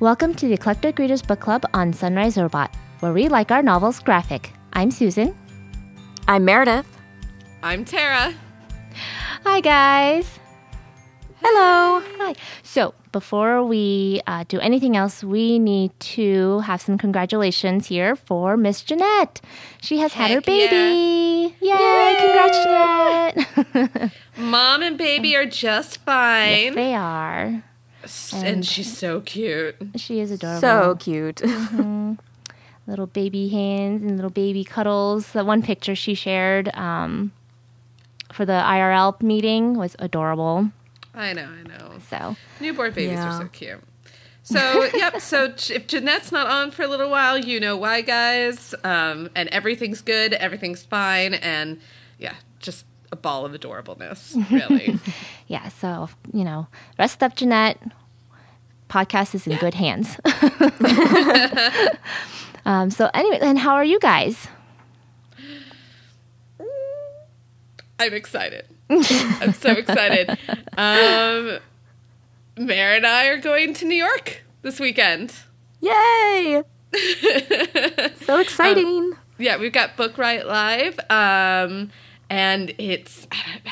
Welcome to the Eclectic Readers Book Club on Sunrise Robot, where we like our novels graphic. I'm Susan. I'm Meredith. I'm Tara. Hi, guys. Hello. Hi. So, before we uh, do anything else, we need to have some congratulations here for Miss Jeanette. She has had her baby. yeah. baby. Yay! Congrats, Jeanette. Mom and baby are just fine. Yes, they are. And she's so cute. She is adorable. So cute. little baby hands and little baby cuddles. The one picture she shared um, for the IRL meeting was adorable. I know, I know. So, Newborn babies Yeah. are so cute. So, yep. So, if Jeanette's not on for a little while, you know why, guys. Um, and everything's good, everything's fine, and yeah, just a ball of adorableness, really. yeah, so, you know, rest up, Jeanette. Podcast is in good hands. um, so, anyway, and how are you guys? I'm excited. I'm so excited. Um, Mare and I are going to New York this weekend. Yay! so exciting. Yeah, we've got Book Riot Live. Um, and it's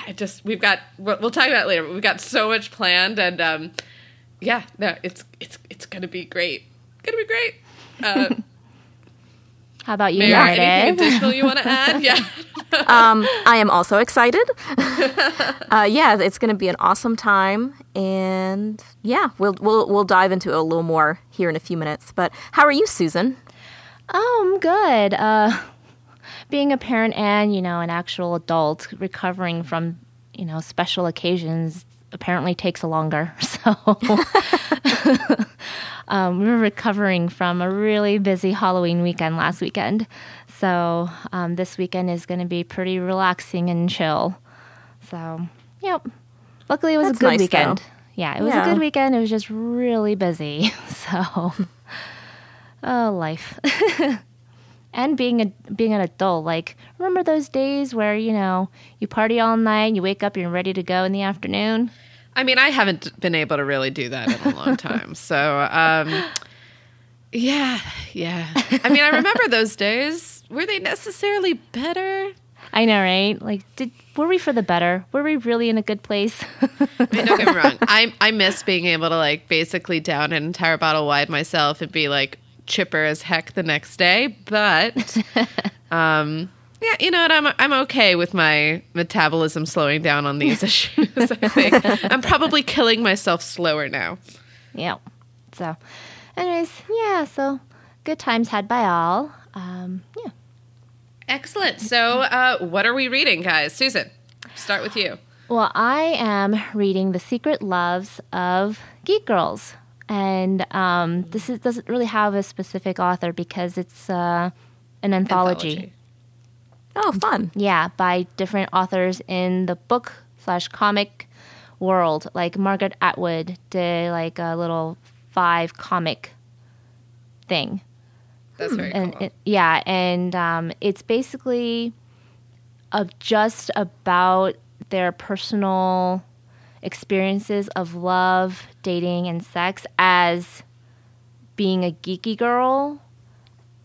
I just we've got we'll we'll talk about it later. But we've got so much planned, and um, yeah, no, it's it's it's gonna be great. Gonna be great. Uh, How about you, Mare, anything Meredith? additional you want to add? Yeah. um, I am also excited. uh, yeah, it's going to be an awesome time, and yeah, we'll we'll we'll dive into it a little more here in a few minutes. But how are you, Susan? Oh, I'm good. Uh, being a parent and, you know, an actual adult recovering from, you know, special occasions apparently takes a longer. So um, we were recovering from a really busy Halloween weekend last weekend. So um, this weekend is going to be pretty relaxing and chill. So, yep. Luckily, it was That's a good nice, weekend. though. Yeah, it was Yeah. a good weekend. It was just really busy. So, oh, life. And being a being an adult, like remember those days where you know you party all night, you wake up, you're ready to go in the afternoon. I mean, I haven't been able to really do that in a long time. So, um, yeah, yeah. I mean, I remember those days. Were they necessarily better? I know, right? Like, did were we for the better? Were we really in a good place? I mean, don't get me wrong. I I miss being able to like basically down an entire bottle wide myself and be like chipper as heck the next day. But um, yeah, you know what? I'm I'm okay with my metabolism slowing down on these issues. I think I'm probably killing myself slower now. yeah. So, anyways, yeah. So good times had by all. Um, yeah. Excellent. So, uh, what are we reading, guys? Susan, start with you. Well, I am reading The Secret Loves of Geek Girls. And um, this is, doesn't really have a specific author because it's uh, an anthology. Oh, fun. Yeah, by different authors in the book slash comic world. Like Margaret Atwood did like a little five comic thing. That's very and cool. it, yeah, and um, it's basically of just about their personal experiences of love, dating, and sex as being a geeky girl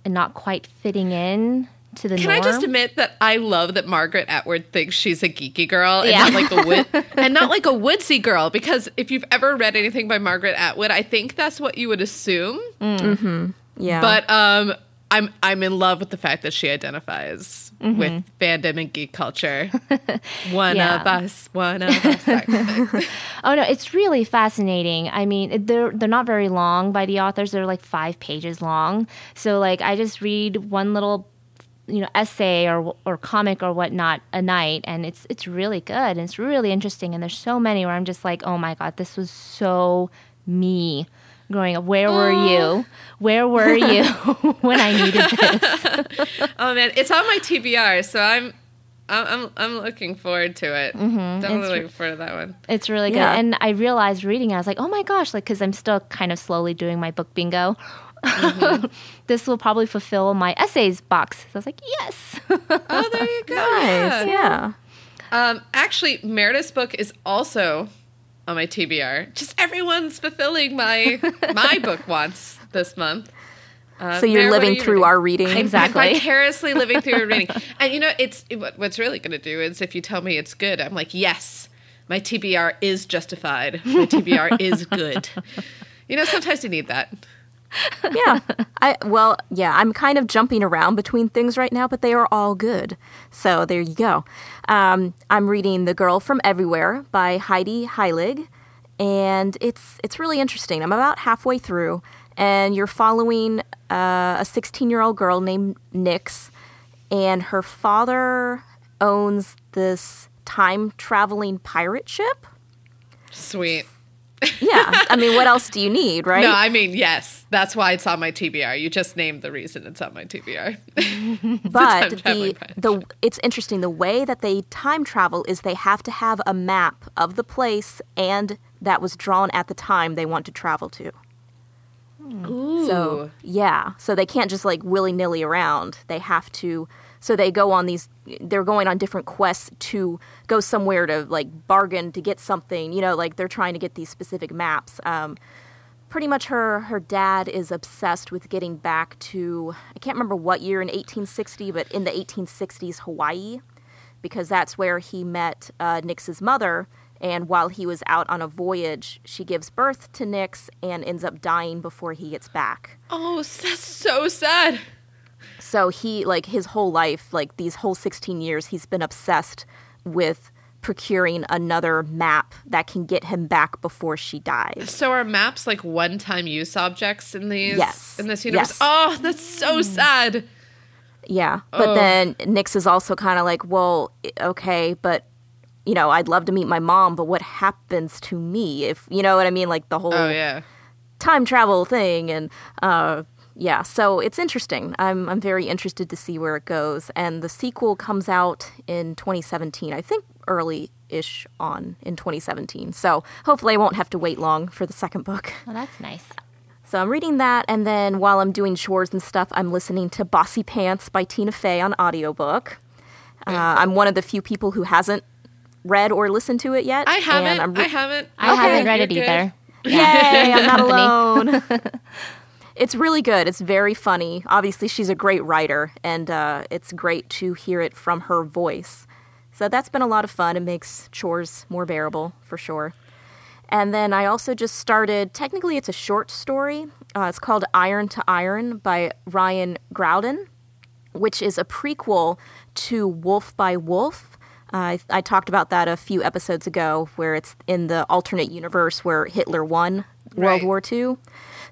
and not quite fitting in to the Can norm. I just admit that I love that Margaret Atwood thinks she's a geeky girl and Yeah. not like a wood and not like a woodsy girl? Because if you've ever read anything by Margaret Atwood, I think that's what you would assume. Yeah. But um, I'm I'm in love with the fact that she identifies with mm-hmm. fandom and geek culture. one Yeah. of us, one of us. that kind of thing. Oh no, it's really fascinating. I mean, they're they're not very long by the authors. They're like five pages long. So like, I just read one little, you know, essay or or comic or whatnot a night, and it's it's really good and it's really interesting. And there's so many where I'm just like, oh my god, this was so me growing up. Where were you? Where were you when I needed this? oh man, it's on my TBR, so I'm. I'm I'm, I'm looking forward to it. Mm-hmm. Definitely It's- looking forward to that one. It's really good. Yeah. And I realized reading it, I was like, oh my gosh, like, because I'm still kind of slowly doing my book bingo. this will probably fulfill my essays box. So I was like, yes. Oh, there you go. nice. Yeah. Um, actually, Meredith's book is also on my TBR. Just everyone's fulfilling my my book wants this month. Uh, so you're living you through reading? our reading. Exactly. vicariously living through a reading. And you know, it's what, what's really going to do is if you tell me it's good, I'm like, yes, my TBR is justified. My TBR is good. You know, sometimes you need that. yeah. I well, yeah, I'm kind of jumping around between things right now, but they are all good. So there you go. Um, I'm reading The Girl from Everywhere by Heidi Heilig, and it's it's really interesting. I'm about halfway through, and you're following uh, a 16 year old girl named Nix, and her father owns this time traveling pirate ship. Sweet. Yeah, I mean, what else do you need, right? No, I mean, yes. That's why it's on my TBR. You just named the reason it's on my TBR. but the the it's interesting the way that they time travel is they have to have a map of the place and that was drawn at the time they want to travel to. Hmm. Ooh. So yeah, so they can't just like willy nilly around. They have to. So they go on these. They're going on different quests to go somewhere to like bargain to get something. You know, like they're trying to get these specific maps. Um, pretty much her her dad is obsessed with getting back to I can't remember what year in 1860, but in the 1860s Hawaii, because that's where he met uh, Nix's mother. And while he was out on a voyage, she gives birth to Nix and ends up dying before he gets back. oh, that's so sad. So he like his whole life, like these whole 16 years, he's been obsessed with procuring another map that can get him back before she dies. So are maps like one-time use objects in these? Yes. In this universe? Yes. Oh, that's so sad. Yeah. But Oh. then Nix is also kind of like, well, okay, but you know, I'd love to meet my mom, but what happens to me if, you know what I mean? Like the whole Oh yeah. time travel thing and uh yeah, so it's interesting. I'm I'm very interested to see where it goes. And the sequel comes out in 2017. I think early-ish on in 2017. So hopefully I won't have to wait long for the second book. Well, that's nice. So I'm reading that and then while I'm doing chores and stuff, I'm listening to Bossy Pants by Tina Fey on audiobook. Uh, I'm one of the few people who hasn't read or listened to it yet. I haven't. I'm I haven't. I Okay, haven't read you're it good. either. Yay, I'm not alone. it's really good. It's very funny. Obviously, she's a great writer, and uh, it's great to hear it from her voice. So that's been a lot of fun. It makes chores more bearable, for sure. And then I also just started, technically, it's a short story. Uh, it's called Iron to Iron by Ryan Graudin, which is a prequel to Wolf by Wolf. Uh, I, I talked about that a few episodes ago, where it's in the alternate universe where Hitler won World Right. War II.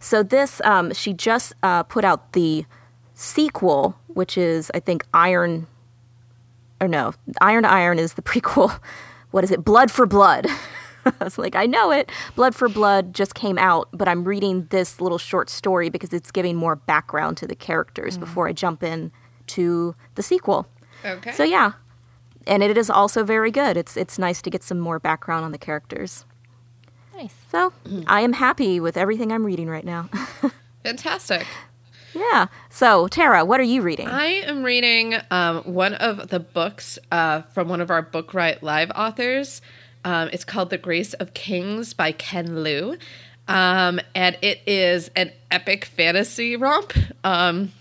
So this, um, she just uh, put out the sequel, which is I think Iron, or no, Iron to Iron is the prequel. What is it? Blood for Blood. I was like, I know it. Blood for Blood just came out, but I'm reading this little short story because it's giving more background to the characters before I jump in to the sequel. Okay. So yeah, and it is also very good. It's it's nice to get some more background on the characters. Nice. So I am happy with everything I'm reading right now. Fantastic. yeah. So Tara, what are you reading? I am reading um, one of the books uh, from one of our Book Riot Live authors. Um, it's called The Grace of Kings by Ken Liu. Um, and it is an epic fantasy romp. Um,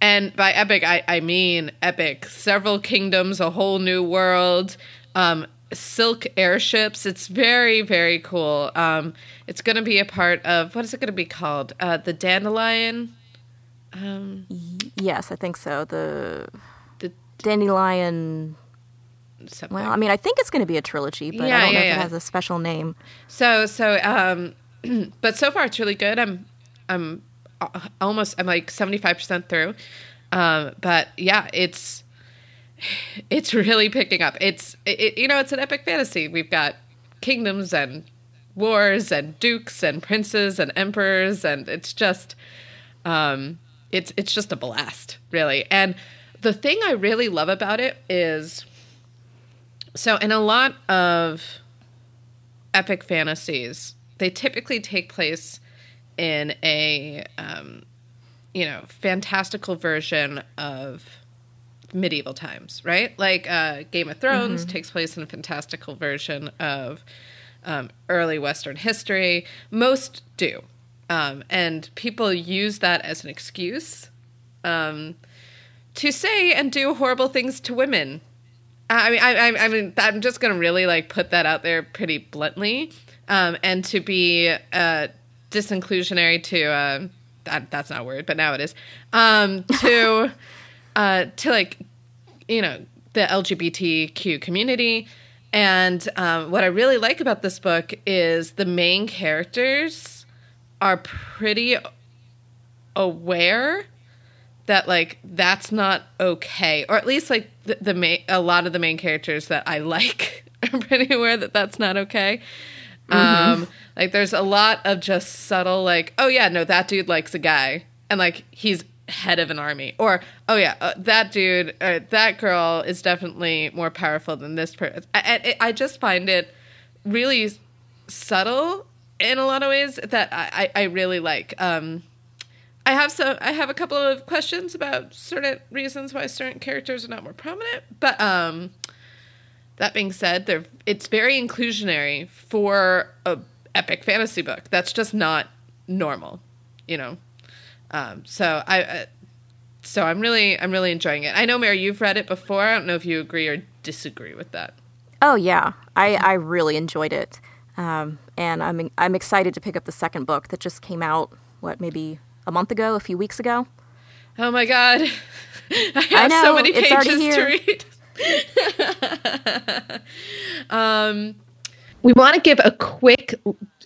and by epic, I, I mean epic. Several kingdoms, a whole new world, um, silk airships. It's very, very cool. Um, it's going to be a part of, what is it going to be called? Uh, the Dandelion? yes, I think so. The The Dandelion. something. Well, I mean, I think it's going to be a trilogy, but Yeah, I don't know yeah, if yeah. it has a special name. So so um but so far it's really good. I'm I'm almost I'm like 75% through. Um but yeah, it's it's really picking up. It's it, you know, it's an epic fantasy. We've got kingdoms and wars and dukes and princes and emperors and it's just um it's it's just a blast, really. And the thing I really love about it is so in a lot of epic fantasies, they typically take place in a um, you know fantastical version of medieval times, right? Like uh, Game of Thrones takes place in a fantastical version of um, early Western history. Most do. Um, and people use that as an excuse um, to say and do horrible things to women. I mean, I, I, I mean, I'm just going to really like put that out there pretty bluntly, um, and to be uh, disinclusionary to uh, that, that's not a word, but now it is um, to uh, to like you know the LGBTQ community. And um, what I really like about this book is the main characters are pretty aware that like that's not okay, or at least like the, the main a lot of the main characters that I like are pretty aware that that's not okay. Um, like there's a lot of just subtle like, oh yeah, no, that dude likes a guy, and like he's head of an army, or oh yeah, uh, that dude, uh, that girl is definitely more powerful than this person. I, I, I just find it really subtle in a lot of ways that I, I, I really like. Um, I have some. I have a couple of questions about certain reasons why certain characters are not more prominent. But um, that being said, they're it's very inclusionary for a epic fantasy book. That's just not normal, you know. Um, so I, uh, so I'm really I'm really enjoying it. I know, Mary, you've read it before. I don't know if you agree or disagree with that. Oh yeah, I, I really enjoyed it, um, and I'm I'm excited to pick up the second book that just came out. What maybe a month ago, a few weeks ago. Oh my god, I have know, so many it's already pages to read. um, we want to give a quick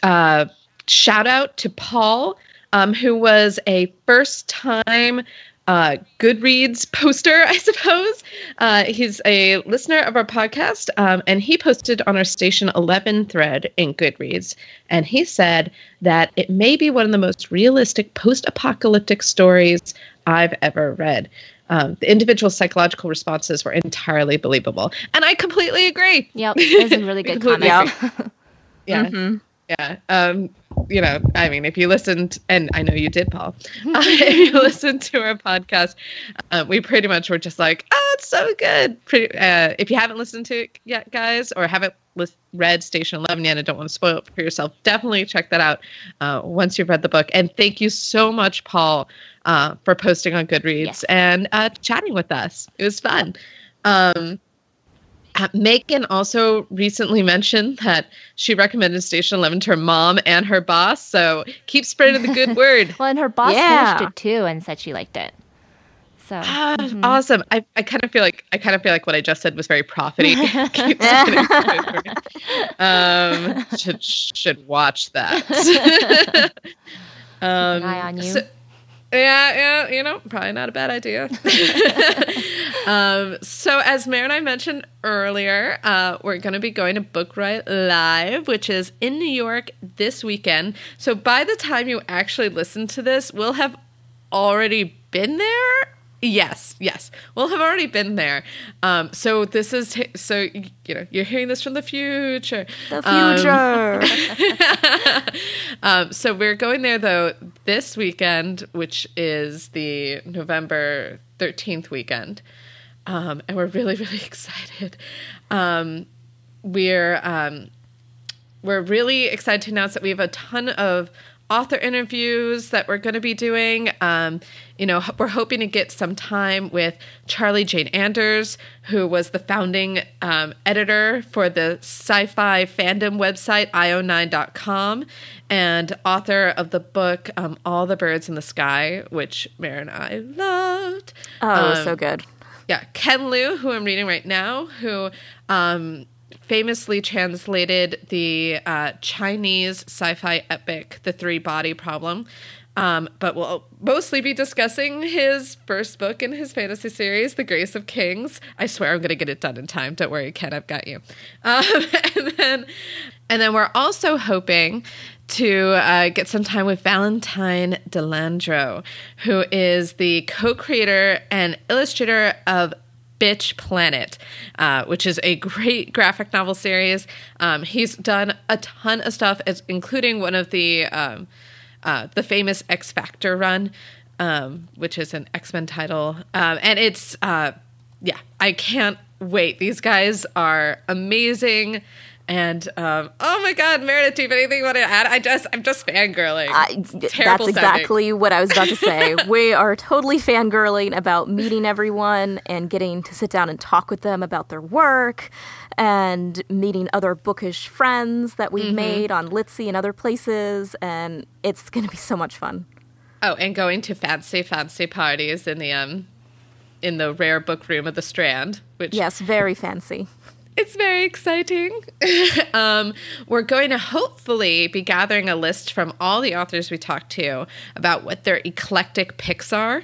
uh, shout out to Paul, um, who was a first time uh, Goodreads poster, I suppose. Uh, he's a listener of our podcast, um, and he posted on our Station 11 thread in Goodreads. And he said that it may be one of the most realistic post apocalyptic stories I've ever read. Um, the individual psychological responses were entirely believable. And I completely agree. Yep, it's a really good comment. Yeah. Yeah. Um, you know, I mean, if you listened, and I know you did, Paul, uh, if you listened to our podcast, uh, we pretty much were just like, oh, it's so good. Pretty, uh, if you haven't listened to it yet, guys, or haven't lis- read Station 11 yet and don't want to spoil it for yourself, definitely check that out uh, once you've read the book. And thank you so much, Paul, uh, for posting on Goodreads Yes. and uh, chatting with us. It was fun. Um, Megan also recently mentioned that she recommended Station 11 to her mom and her boss. So keep spreading the good word. well, and her boss Yeah. finished it too and said she liked it. So Ah, Awesome. I, I kind of feel like I kind of feel like what I just said was very profiting. Keep spreading the good word. um, should should watch that. um, eye on you. so- yeah, yeah, you know, probably not a bad idea. um, so, as Mary and I mentioned earlier, uh, we're going to be going to Book Riot Live, which is in New York this weekend. So, by the time you actually listen to this, we'll have already been there. Yes, yes, we'll have already been there. Um, so this is so you know you're hearing this from the future. The Um, future. um, so we're going there though this weekend, which is the November 13th weekend. Um, and we're really, really excited. Um, we're um, we're really excited to announce that we have a ton of author interviews that we're going to be doing. Um, you know, we're hoping to get some time with Charlie Jane Anders, who was the founding um, editor for the sci fi fandom website io9.com and author of the book um, All the Birds in the Sky, which Mare and I loved. oh, Um, so good. yeah, Ken Liu, who I'm reading right now, who um, famously translated the uh, Chinese sci-fi epic "The Three Body Problem." Um, but we'll mostly be discussing his first book in his fantasy series, The Grace of Kings. I swear I'm going to get it done in time. Don't worry, Ken, I've got you. Um, and then, and then we're also hoping to uh, get some time with Valentine De Landro, who is the co-creator and illustrator of Bitch Planet, uh, which is a great graphic novel series. Um, he's done a ton of stuff, including one of the um, uh, the famous X Factor run, um, which is an X Men title, um, and it's uh, yeah, I can't wait. These guys are amazing. And um, oh my God, Meredith, do you have anything you want to add? I just, I'm just fangirling. I, that's sounding. exactly what I was about to say. we are totally fangirling about meeting everyone and getting to sit down and talk with them about their work and meeting other bookish friends that we've Mm-hmm. made on Litsy and other places. And it's going to be so much fun. Oh, and going to fancy, fancy parties in the um, in the rare book room of the Strand, which Yes, very fancy. It's very exciting. um, we're going to hopefully be gathering a list from all the authors we talked to about what their eclectic picks are.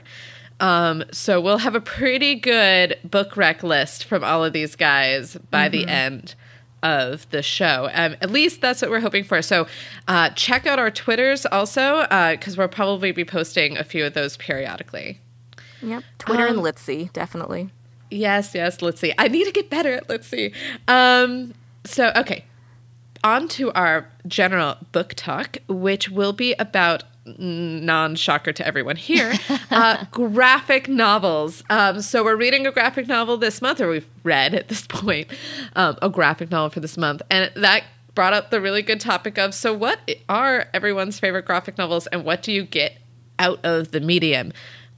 Um, so we'll have a pretty good book rec list from all of these guys by the end of the show. Um, at least that's what we're hoping for. So uh, check out our Twitters also, because we'll probably be posting a few of those periodically. Yep. Twitter Um, and Litsy, definitely. Yes, yes. Let's see. I need to get better at let's see. Um, so okay, on to our general book talk, which will be about non-shocker to everyone here uh, graphic novels um, so we're reading a graphic novel this month or we've read at this point um, a graphic novel for this month and that brought up the really good topic of so what are everyone's favorite graphic novels and what do you get out of the medium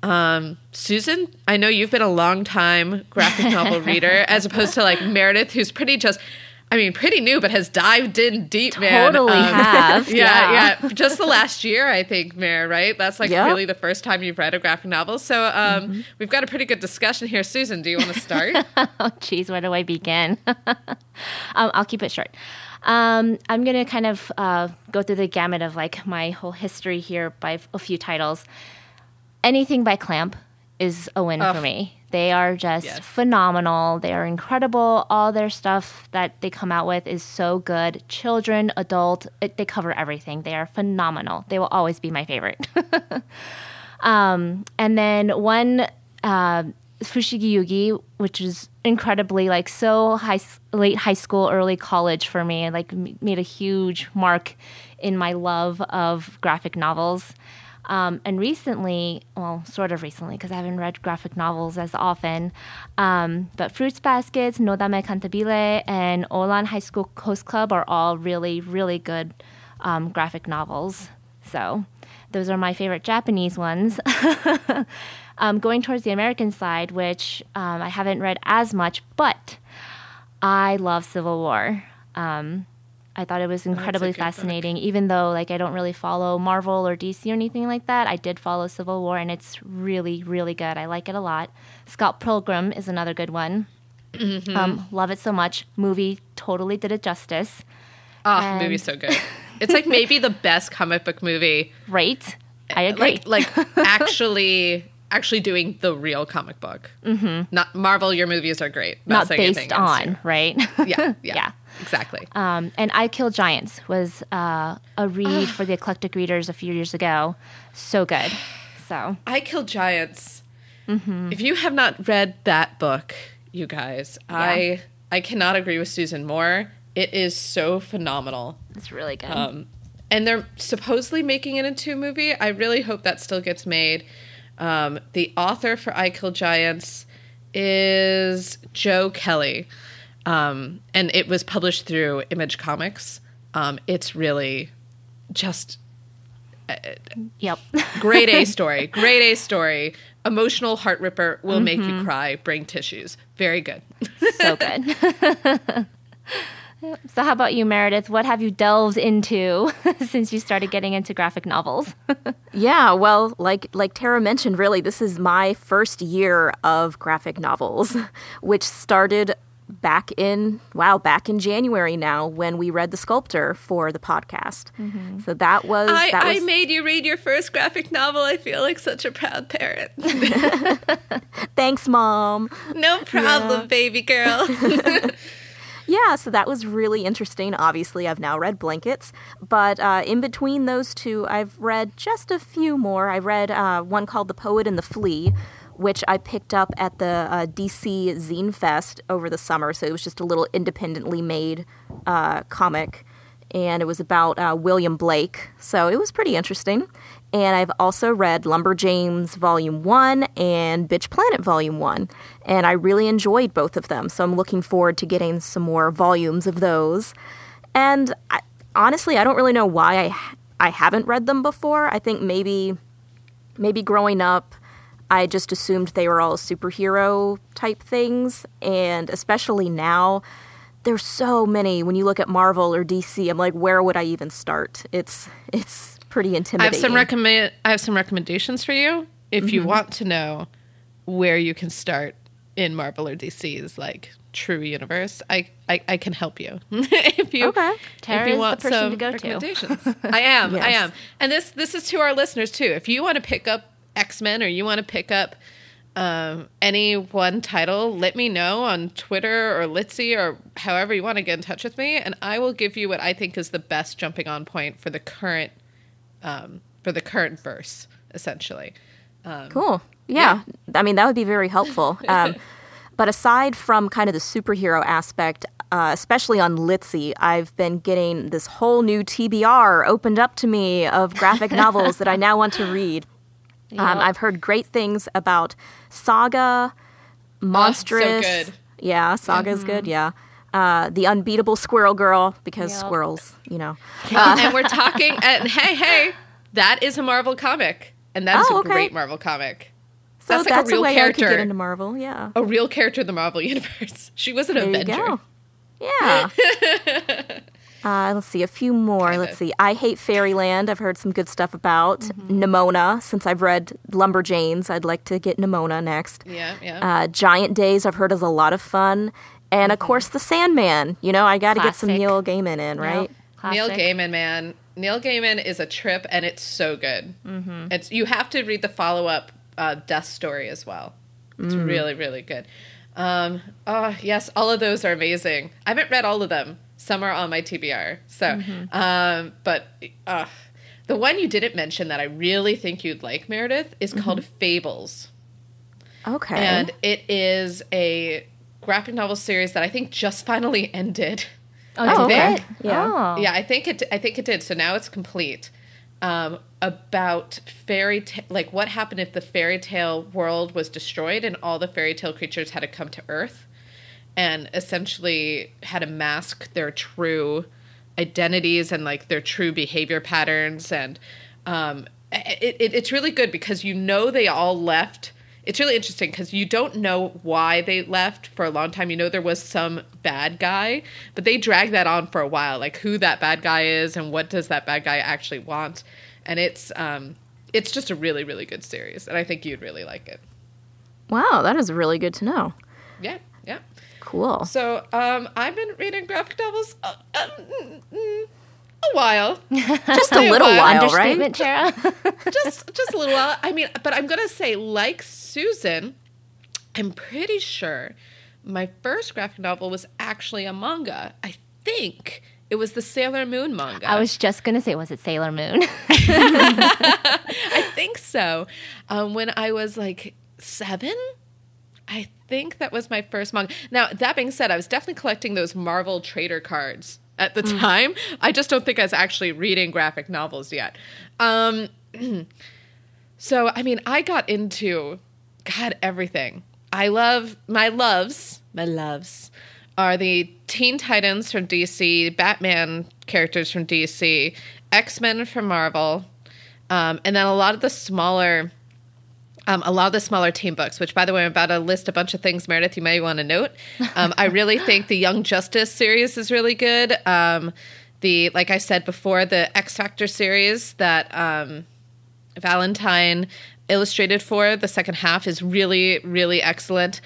um, Susan, I know you've been a long time graphic novel reader, as opposed to like Meredith, who's pretty just, I mean, pretty new, but has dived in deep, man. Totally have, yeah, yeah. yeah, Just the last year, I think, Mare, right? That's like Yeah. really the first time you've read a graphic novel. So um, we've got a pretty good discussion here. Susan, do you want to start? Oh, geez, where do I begin? um, I'll keep it short. Um, I'm going to kind of uh, go through the gamut of like my whole history here by a few titles. Anything by Clamp is a win Ugh. for me. They are just Yes. phenomenal. They are incredible. All their stuff that they come out with is so good. Children, adult, it, they cover everything. They are phenomenal. They will always be my favorite. Um, and then one uh, Fushigi Yugi, which is incredibly like so high, late high school, early college for me, like m- made a huge mark in my love of graphic novels. Um, and recently, well, sort of recently, because I haven't read graphic novels as often, um, but Fruits Baskets, Nodame Cantabile, and Ouran High School Host Club are all really, really good um, graphic novels. So those are my favorite Japanese ones. um, going towards the American side, which um, I haven't read as much, but I love Civil War. Um, I thought it was incredibly good book. fascinating, even though like I don't really follow Marvel or DC or anything like that. I did follow Civil War, and it's really, really good. I like it a lot. Scott Pilgrim is another good one. Mm-hmm. Um, love it so much. Movie totally did it justice. Oh, And- movie's so good. It's like maybe the best comic book movie. Right? I agree. Like, like actually, actually doing the real comic book. Mm-hmm. Not Marvel. Your movies are great. Not anything based on, right? Yeah, yeah, Yeah. Exactly. Um, and I Kill Giants was uh, a read for the eclectic readers a few years ago. So good. So I Kill Giants. Mm-hmm. If you have not read that book, you guys, I I cannot agree with Susan more. It is so phenomenal. it's really good. Um, and they're supposedly making it into a movie. I really hope that still gets made. Um, the author for I Kill Giants is Joe Kelly, um, and it was published through Image Comics. Um, it's really just yep. great A story, great A story. Emotional heart ripper will make Mm-hmm. you cry. Bring tissues. Very good. so good. so how about you, Meredith? What have you delved into since you started getting into graphic novels? Yeah, well, like like Tara mentioned, really, this is my first year of graphic novels, which started back in wow, back in January now when we read The Sculptor for the podcast. So that was I, that I made you read your first graphic novel. I feel like such a proud parent. thanks, mom. No problem, baby girl. Yeah, so that was really interesting. Obviously, I've now read Blankets, but uh, in between those two, I've read just a few more. I read uh, one called The Poet and the Flea, which I picked up at the uh, DC Zine Fest over the summer. So it was just a little independently made uh, comic, and it was about uh, William Blake. So it was pretty interesting. and I've also read Lumberjanes Volume 1 and Bitch Planet Volume 1, and I really enjoyed both of them, so I'm looking forward to getting some more volumes of those. And I, honestly, I don't really know why I, I haven't read them before. I think maybe, maybe growing up, I just assumed they were all superhero type things, and especially now, there's so many. When you look at Marvel or DC, I'm like, where would I even start? It's it's pretty intimidating. I have some recommend. I have some recommendations for you if Mm-hmm. you want to know where you can start in Marvel or DC's like true universe. I I, I can help you if you Okay. Tara if you is the want person some to go to. I am. I am. And this this is to our listeners too. If you want to pick up X Men or you want to pick up um, any one title, let me know on Twitter or Litsy or however you want to get in touch with me, and I will give you what I think is the best jumping on point for the current um, for the current verse, essentially. Cool. Yeah. I mean, that would be very helpful. Um, but aside from kind of the superhero aspect, uh, especially on Litsy, I've been getting this whole new TBR opened up to me of graphic novels that I now want to read. Um, I've heard great things about Saga, Monstrous. good. Yeah, Saga's good. Yeah. Uh, the Unbeatable Squirrel Girl, because Yep. squirrels, you know. and we're talking. And hey, hey, that is a Marvel comic, and that is Oh, a okay. great Marvel comic. So That's that's, like a real a way I character. could get into Marvel. Yeah. A real character in the Marvel universe. She was an There Avenger. Yeah. Uh, let's see, a few more. Kinda. Let's see. I Hate Fairyland. I've heard some good stuff about. Mm-hmm. Nimona. Since I've read Lumberjanes, I'd like to get Nimona next. Yeah, yeah. Uh, Giant Days, I've heard is a lot of fun. And Mm-hmm. of course, The Sandman. You know, I got to get some. Neil Gaiman in, right? Yep. Neil Gaiman, man. Neil Gaiman is a trip, and it's so good. Mm-hmm. It's you have to read the follow up uh, Death Story as well. It's Mm. really, really good. Um, oh yes, all of those are amazing. I haven't read all of them. Some are on my TBR. So, Mm-hmm. um, but uh, the one you didn't mention that I really think you'd like, Meredith, is called Mm-hmm. Fables. Okay. And it is a graphic novel series that I think just finally ended. Oh, did okay. it? Yeah. Oh. Yeah, I think it. I think it did. So now it's complete. Um, about fairy, ta- like what happened if the fairy tale world was destroyed and all the fairy tale creatures had to come to Earth, and essentially had to mask their true identities and like their true behavior patterns, and um, it, it, it's really good because you know they all left. It's really interesting because you don't know why they left for a long time. You know there was some bad guy, but they drag that on for a while, like who that bad guy is and what does that bad guy actually want. And it's um, it's just a really really good series, and I think you'd really like it. wow, that is really good to know. Yeah, yeah. Cool. So um, I've been reading graphic novels uh, uh, mm, mm, a while. Just a little while. while, right? Tara. just just a little while. I mean, but I'm gonna say, like Susan, I'm pretty sure my first graphic novel was actually a manga. I think it was the Sailor Moon manga. I was just gonna say, was it Sailor Moon? I think so. Um, when I was like seven, I think that was my first manga. Now that being said, I was definitely collecting those Marvel trader cards at the time. I just don't think I was actually reading graphic novels yet. Um, so I mean, I got into God everything. I love my loves, my loves are the Teen Titans from DC, Batman characters from DC, X Men from Marvel, um, and then a lot of the smaller. Um, a lot of the smaller team books, which, by the way, I'm about to list a bunch of things, Meredith, you may want to note. Um, I really think the Young Justice series is really good. Um, the, like I said before, the X Factor series that um, Valentine illustrated for the second half is really, really excellent.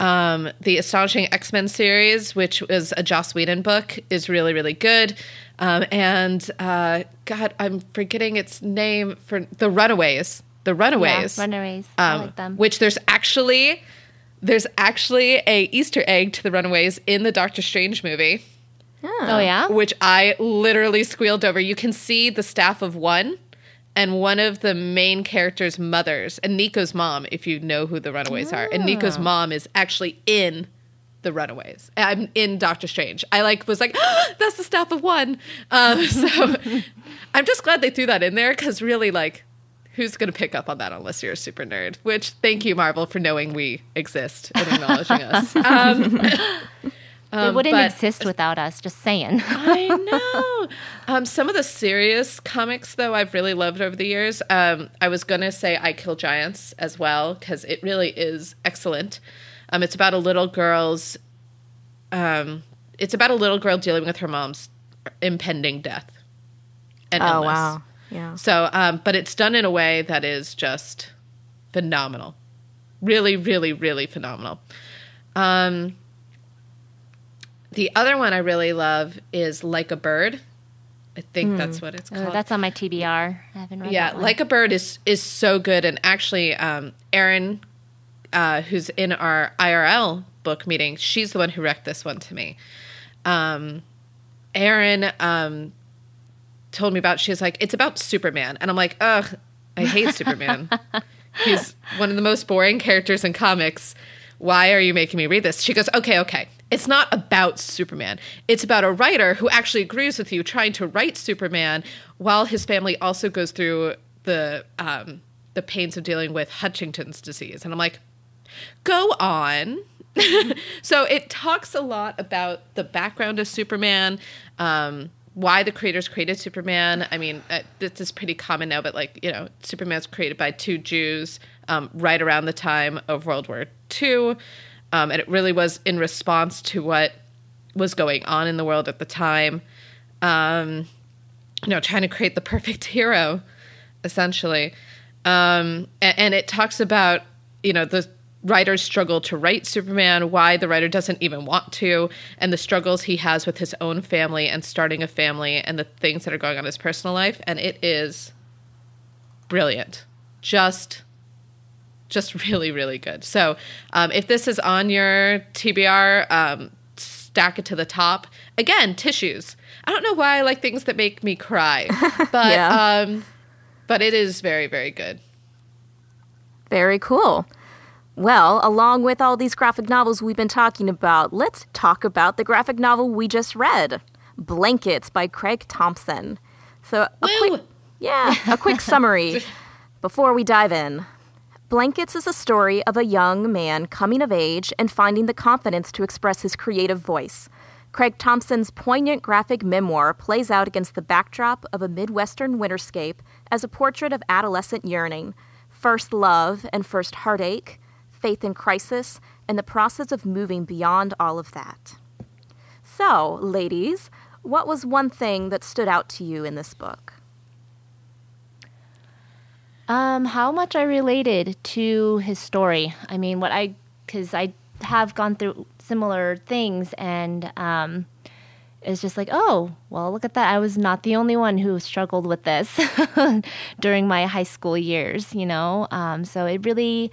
Um, the Astonishing X Men series, which was a Joss Whedon book, is really, really good. Um, and uh, God, I'm forgetting its name for the Runaways. The Runaways, Yeah, Runaways. I um, like them. which there's actually there's actually a Easter egg to the Runaways in the Doctor Strange movie oh yeah. which I literally squealed over. You can see the staff of one and one of the main characters' mothers, and Nico's mom, if you know who the Runaways are. And Nico's mom is actually in the Runaways. I'm in Doctor Strange. I like was like, that's the staff of one. Um, so I'm just glad they threw that in there because really, like, who's going to pick up on that unless you're a super nerd? Which thank you, Marvel, for knowing we exist and acknowledging us. Um, It wouldn't but- exist without us. Just saying. I know. Um, some of the serious comics, though, I've really loved over the years. Um, I was going to say I Kill Giants as well, because it really is excellent. Um, it's about a little girl's. Um, it's about a little girl dealing with her mom's impending death. And Oh illness. wow. Yeah. So, um, but it's done in a way that is just phenomenal. Really, really, really phenomenal. Um, the other one I really love is Like a Bird. I think that's what it's Oh, called. that's on my TBR. I haven't read yeah, that one. Like a Bird is is so good. And actually, um, Erin, uh, who's in our IRL book meeting, she's the one who wrecked this one to me. Um, Erin um, told me about. She's like, it's about Superman, and I'm like, ugh, I hate Superman. He's one of the most boring characters in comics. Why are you making me read this? She goes, okay, okay. It's not about Superman. It's about a writer who actually agrees with you trying to write Superman while his family also goes through the um, the pains of dealing with Huntington's disease. And I'm like, go on. so it talks a lot about the background of Superman, um, why the creators created Superman. I mean, uh, this is pretty common now, but like, you know, Superman's created by two Jews um, right around the time of World War II. Um, and it really was in response to what was going on in the world at the time. Um, you know, trying to create the perfect hero, essentially. Um, and, and it talks about, you know, the writer's struggle to write Superman, why the writer doesn't even want to, and the struggles he has with his own family and starting a family and the things that are going on in his personal life. And it is brilliant. Just just really, really good. So, um, if this is on your TBR, um, stack it to the top. Again, tissues. I don't know why I like things that make me cry, but Yeah. um, but it is very, very good. Very cool. Well, along with all these graphic novels we've been talking about, let's talk about the graphic novel we just read, Blankets by Craig Thompson. So, a Woo! quick yeah, a quick summary before we dive in. Blankets is a story of a young man coming of age and finding the confidence to express his creative voice. Craig Thompson's poignant graphic memoir plays out against the backdrop of a Midwestern winterscape as a portrait of adolescent yearning, first love and first heartache, faith in crisis, and the process of moving beyond all of that. So, ladies, what was one thing that stood out to you in this book? Um, how much I related to his story. I mean, what I, because I have gone through similar things, and um, it's just like, oh, well, look at that. I was not the only one who struggled with this during my high school years, you know? Um, so it really,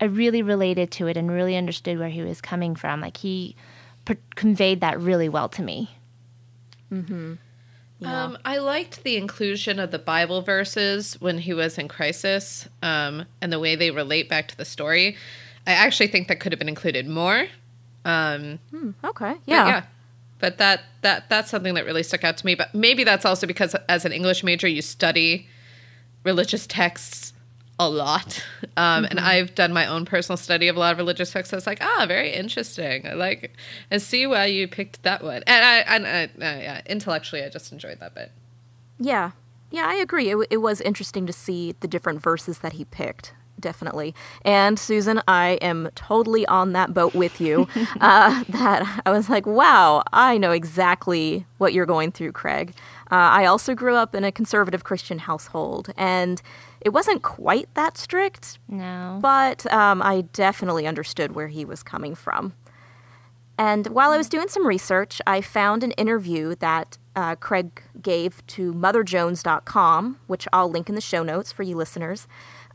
I really related to it and really understood where he was coming from. Like, he per- conveyed that really well to me. Hmm. Um, I liked the inclusion of the Bible verses when he was in crisis, um, and the way they relate back to the story. I actually think that could have been included more. Um, Okay, But yeah. yeah. But that that that's something that really stuck out to me. But maybe that's also because as an English major, you study religious texts a lot, um, and I've done my own personal study of a lot of religious texts. I was like, ah, very interesting. I like and see why you picked that one. And I and I, uh, yeah, intellectually, I just enjoyed that bit. Yeah. Yeah, I agree. It, it was interesting to see the different verses that he picked. Definitely. And Susan, I am totally on that boat with you. uh, that I was like, wow, I know exactly what you're going through, Craig. Uh, I also grew up in a conservative Christian household, and it wasn't quite that strict, No. but um, I definitely understood where he was coming from. And while I was doing some research, I found an interview that uh, Craig gave to MotherJones.com, which I'll link in the show notes for you listeners.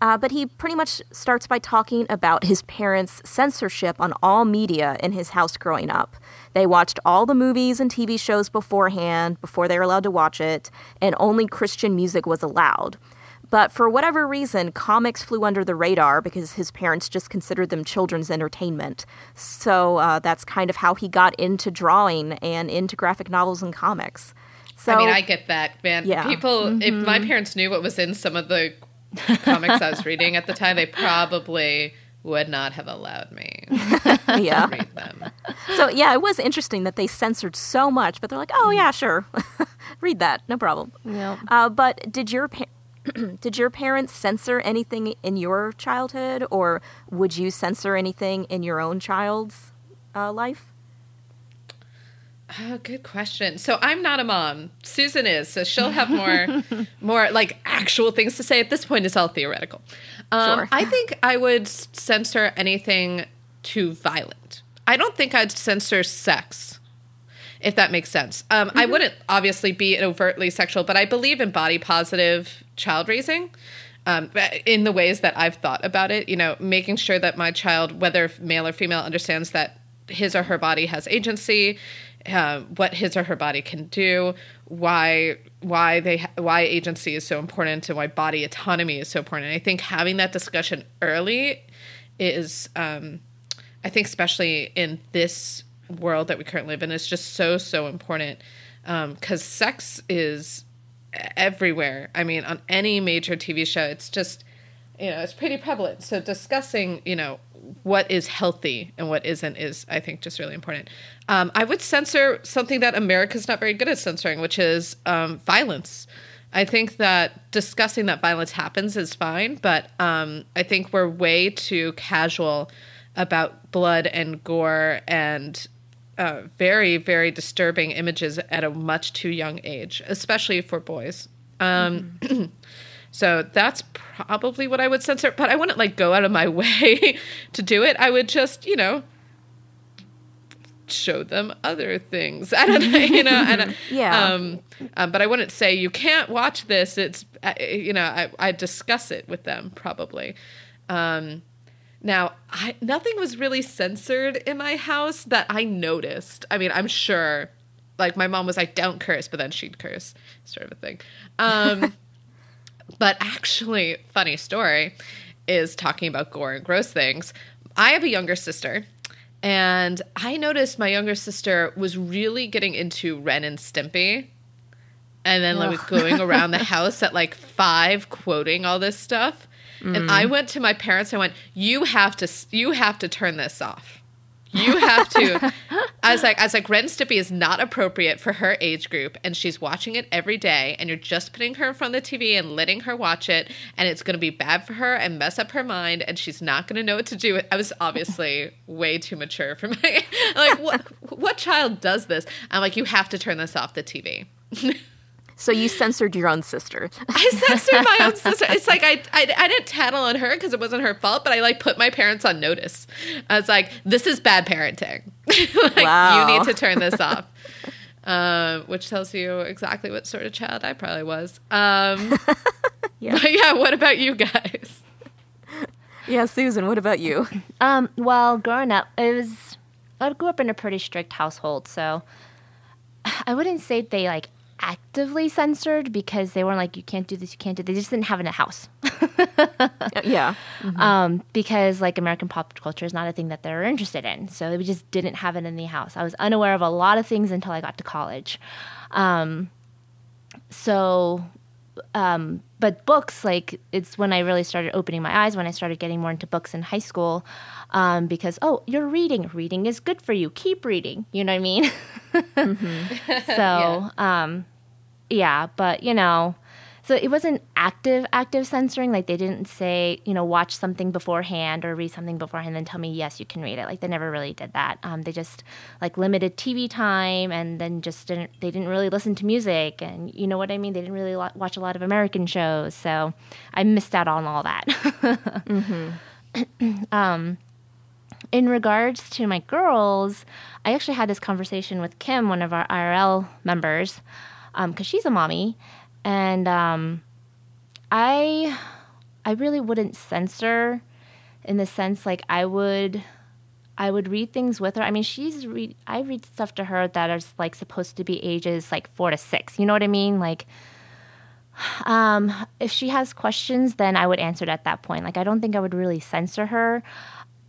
Uh, but he pretty much starts by talking about his parents' censorship on all media in his house growing up. They watched all the movies and TV shows beforehand, before they were allowed to watch it, and only Christian music was allowed. But for whatever reason, comics flew under the radar because his parents just considered them children's entertainment. So uh, that's kind of how he got into drawing and into graphic novels and comics. So I mean, I get that, man. Yeah. People, if my parents knew what was in some of the comics I was reading at the time, they probably would not have allowed me yeah. read them. So yeah, it was interesting that they censored so much, but they're like, oh yeah, sure, read that, no problem. Yep. Uh, but did your pa- did your parents censor anything in your childhood, or would you censor anything in your own child's uh, life? Oh, good question. So I'm not a mom. Susan is, so she'll have more, more like actual things to say. At this point, it's all theoretical. Um, Sure. I think I would censor anything too violent. I don't think I'd censor sex, if that makes sense. Um, I wouldn't obviously be overtly sexual, but I believe in body positive child raising. Um, in the ways that I've thought about it, you know, making sure that my child, whether male or female, understands that his or her body has agency, uh, what his or her body can do, why why they why agency is so important, and why body autonomy is so important. I think having that discussion early is, um, I think, especially in this world that we currently live in, is just so so important because sex is everywhere. I mean, on any major TV show, it's just you know it's pretty prevalent. So discussing you know what is healthy and what isn't is I think just really important. Um, I would censor something that America's not very good at censoring, which is um, violence. I think that discussing that violence happens is fine, but um, I think we're way too casual about blood and gore and uh, very, very disturbing images at a much too young age, especially for boys. Um, so that's probably what I would censor, but I wouldn't like go out of my way to do it. I would just, you know, show them other things. I don't know, you know, and Yeah. Um, um, but I wouldn't say you can't watch this. It's, uh, you know, I I discuss it with them probably. Um, now, I, nothing was really censored in my house that I noticed. I mean, I'm sure, like my mom was like, "Don't curse," but then she'd curse, sort of a thing. Um, but actually, funny story is talking about gore and gross things. I have a younger sister, and I noticed my younger sister was really getting into Ren and Stimpy. And then like going around the house at like five, quoting all this stuff. And mm. I went to my parents. I went, "You have to, you have to turn this off. You have to." I was like, "I was like, Ren and Stimpy is not appropriate for her age group, and she's watching it every day. And you're just putting her in front of the TV and letting her watch it, and it's going to be bad for her and mess up her mind, and she's not going to know what to do." I was obviously way too mature for my like what what child does this? I'm like, "You have to turn this off the TV." So you censored your own sister. I censored my own sister. It's like I, I, I didn't tattle on her because it wasn't her fault, but I like put my parents on notice. I was like, this is bad parenting. like, Wow. You need to turn this off. Um, which tells you exactly what sort of child I probably was. Um, Yeah. but yeah, what about you guys? Yeah, Susan, what about you? Um, well, growing up, it was I grew up in a pretty strict household, so I wouldn't say they like actively censored because they weren't like you can't do this, you can't do this. They just didn't have it in the house. Yeah. um, because like American pop culture is not a thing that they're interested in. So we just didn't have it in the house. I was unaware of a lot of things until I got to college. Um, so, um, but books, like it's when I really started opening my eyes when I started getting more into books in high school. Um, because oh, you're reading. Reading is good for you. Keep reading. You know what I mean? so, um, yeah, but you know, so it wasn't active active censoring. Like they didn't say, you know, watch something beforehand or read something beforehand and tell me yes, you can read it. Like they never really did that. Um, they just like limited TV time and then just didn't. They didn't really listen to music and you know what I mean. They didn't really lo- watch a lot of American shows. So I missed out on all that. um, in regards to my girls, I actually had this conversation with Kim, one of our IRL members, because she's a mommy, and um, I, I really wouldn't censor, in the sense like I would, I would read things with her. I mean, she's read, I read stuff to her that is like supposed to be ages like four to six. You know what I mean? Like, um, if she has questions, then I would answer it at that point. Like, I don't think I would really censor her.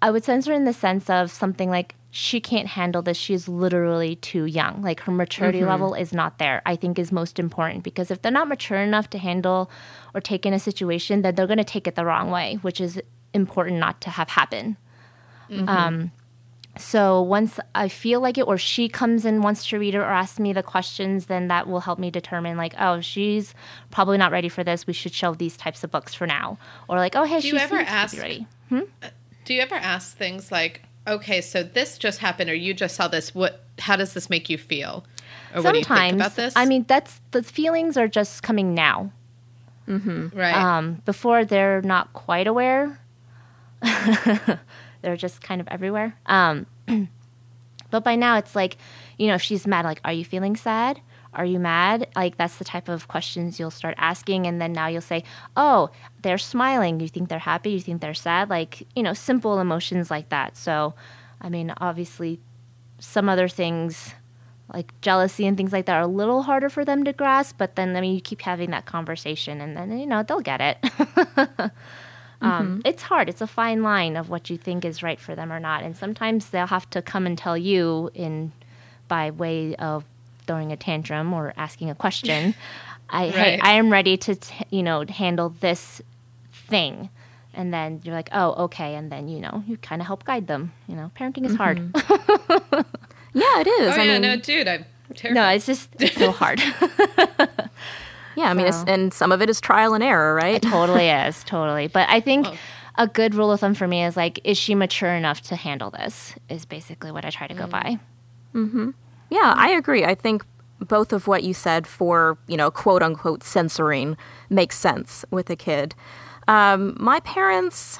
I would censor in the sense of something like she can't handle this. She's literally too young. Like her maturity Mm-hmm. level is not there, I think is most important because if they're not mature enough to handle or take in a situation, then they're going to take it the wrong way, which is important not to have happen. Um, so once I feel like it, or she comes and wants to read it or asks me the questions, then that will help me determine like, oh, she's probably not ready for this. We should shelve these types of books for now. Or like, oh, hey, Do she you ever seems ask- ready. Do you ever ask things like, "Okay, so this just happened, or you just saw this. What? How does this make you feel? Or what do you think Sometimes, about this?" I mean, that's the feelings are just coming now. right? Um, before they're not quite aware. they're just kind of everywhere. Um, but by now it's like, you know, if she's mad, like, are you feeling sad? Are you mad? Like that's the type of questions you'll start asking, and then now you'll say, "Oh, they're smiling. You think they're happy? You think they're sad?" Like you know, simple emotions like that. So, I mean, obviously, some other things like jealousy and things like that are a little harder for them to grasp. But then, I mean, you keep having that conversation, and then you know they'll get it. um, it's hard. It's a fine line of what you think is right for them or not, and sometimes they'll have to come and tell you in by way of throwing a tantrum or asking a question. I hey, I am ready to t- you know handle this thing. And then you're like, oh, okay. And then, you know, you kind of help guide them. You know, parenting is hard. Mm-hmm. Yeah, it is. oh I yeah, mean, no, dude, I'm terrified. no, it's just it's so hard. yeah, I mean, it's, So- and some of it is trial and error, right? It totally is totally but i think Oh. a good rule of thumb for me is like is she mature enough to handle this is basically what i try to go mm. by mm-hmm. Yeah, I agree. I think both of what you said for, you know, quote unquote censoring makes sense with a kid. Um, my parents,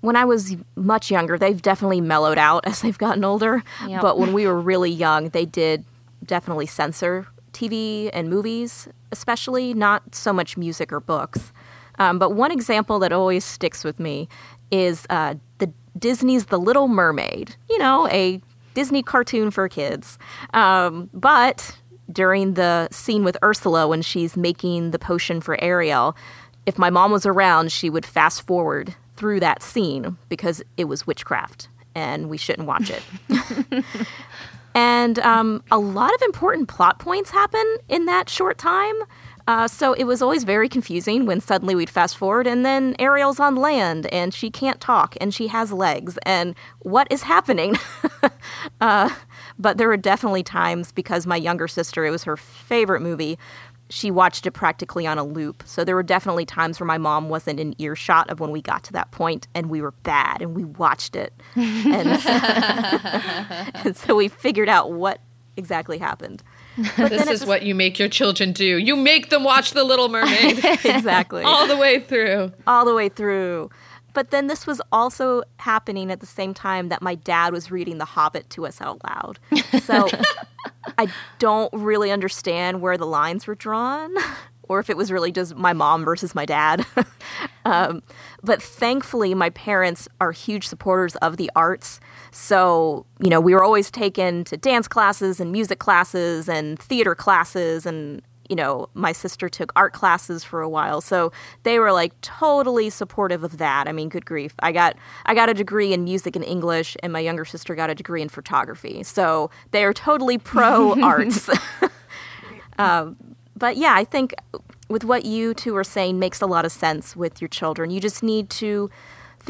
when I was much younger, they've definitely mellowed out as they've gotten older. Yep. But when we were really young, they did definitely censor TV and movies, especially not so much music or books. Um, but one example that always sticks with me is uh, the Disney's The Little Mermaid. You know, a Disney cartoon for kids. Um, but during the scene with Ursula when she's making the potion for Ariel, if my mom was around, she would fast forward through that scene because it was witchcraft and we shouldn't watch it. and um, a lot of important plot points happen in that short time. Uh, so it was always very confusing when suddenly we'd fast forward and then Ariel's on land and she can't talk and she has legs and what is happening? uh, but there were definitely times because my younger sister, it was her favorite movie. She watched it practically on a loop. So there were definitely times where my mom wasn't in earshot of when we got to that point and we were bad and we watched it. And so, and so we figured out what exactly happened. This is what you make your children do. You make them watch The Little Mermaid exactly. all the way through. all the way through. But then this was also happening at the same time that my dad was reading The Hobbit to us out loud. So I don't really understand where the lines were drawn or if it was really just my mom versus my dad. um, but thankfully, my parents are huge supporters of the arts. So, you know, we were always taken to dance classes and music classes and theater classes and you know, my sister took art classes for a while, so they were like totally supportive of that. I mean, good grief. I got I got a degree in music and English and my younger sister got a degree in photography. So they are totally pro arts. um, but yeah, I think with what you two are saying makes a lot of sense with your children. You just need to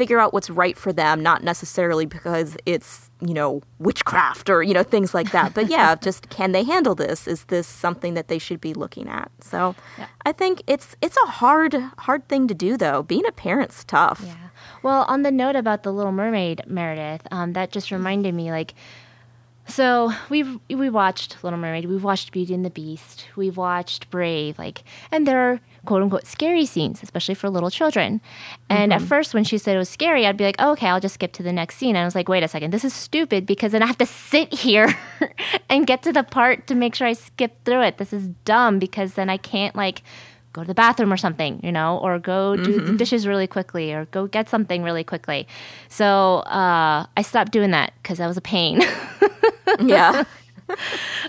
figure out what's right for them, not necessarily because it's, you know, witchcraft or, you know, things like that. But yeah, just can they handle this? Is this something that they should be looking at? So I think it's it's a hard hard thing to do though. Being a parent's tough. Yeah. Well, on the note about the Little Mermaid, Meredith, um, that just reminded me, like, so we've we watched Little Mermaid, we've watched Beauty and the Beast, we've watched Brave, like, and there are quote unquote scary scenes, especially for little children. And at first, when she said it was scary, I'd be like, oh, okay, I'll just skip to the next scene. And I was like, wait a second, this is stupid because then I have to sit here and get to the part to make sure I skip through it. This is dumb because then I can't like go to the bathroom or something, you know, or go do the dishes really quickly or go get something really quickly. So uh, I stopped doing that because that was a pain. Yeah.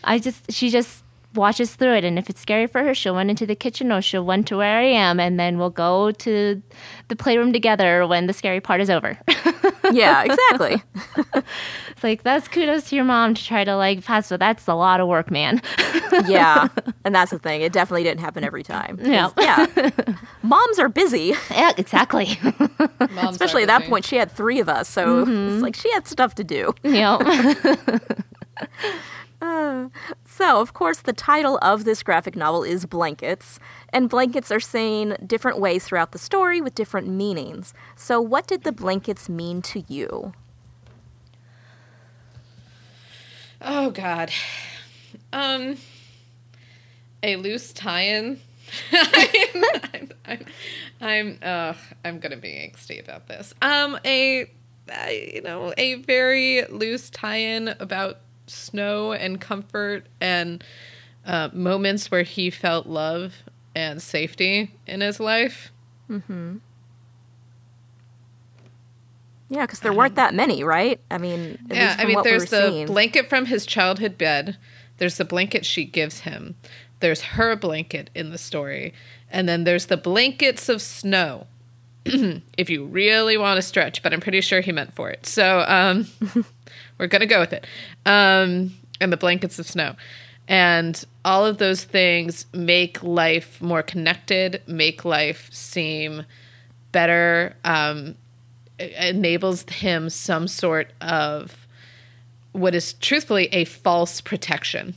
I just, she just watches through it. And if it's scary for her, she'll run into the kitchen or she'll run to where I am, and then we'll go to the playroom together when the scary part is over. yeah, exactly. it's like that's kudos to your mom to try to like pass, but that's a lot of work, man. yeah, and that's the thing. It definitely didn't happen every time. Yeah. yeah. Moms are busy, yeah, exactly. Moms especially at that point. She had three of us, so it's mm-hmm. like she had stuff to do. you So, of course, the title of this graphic novel is Blankets, and blankets are saying different ways throughout the story with different meanings. So, what did the blankets mean to you? Oh God. Um a loose tie-in. I'm, I'm, I'm, uh, I'm gonna be angsty about this. Um, a, uh, you know, a very loose tie-in about snow and comfort and uh, moments where he felt love and safety in his life. Yeah, because there weren't that many, right? I mean, at yeah, least I mean, what we there's the seeing. blanket from his childhood bed. There's the blanket she gives him. There's her blanket in the story. And then there's the blankets of snow. if you really want to stretch, but I'm pretty sure he meant for it. So um, we're to go with it. Um, and the blankets of snow. And all of those things make life more connected, make life seem better, um, enables him some sort of what is truthfully a false protection.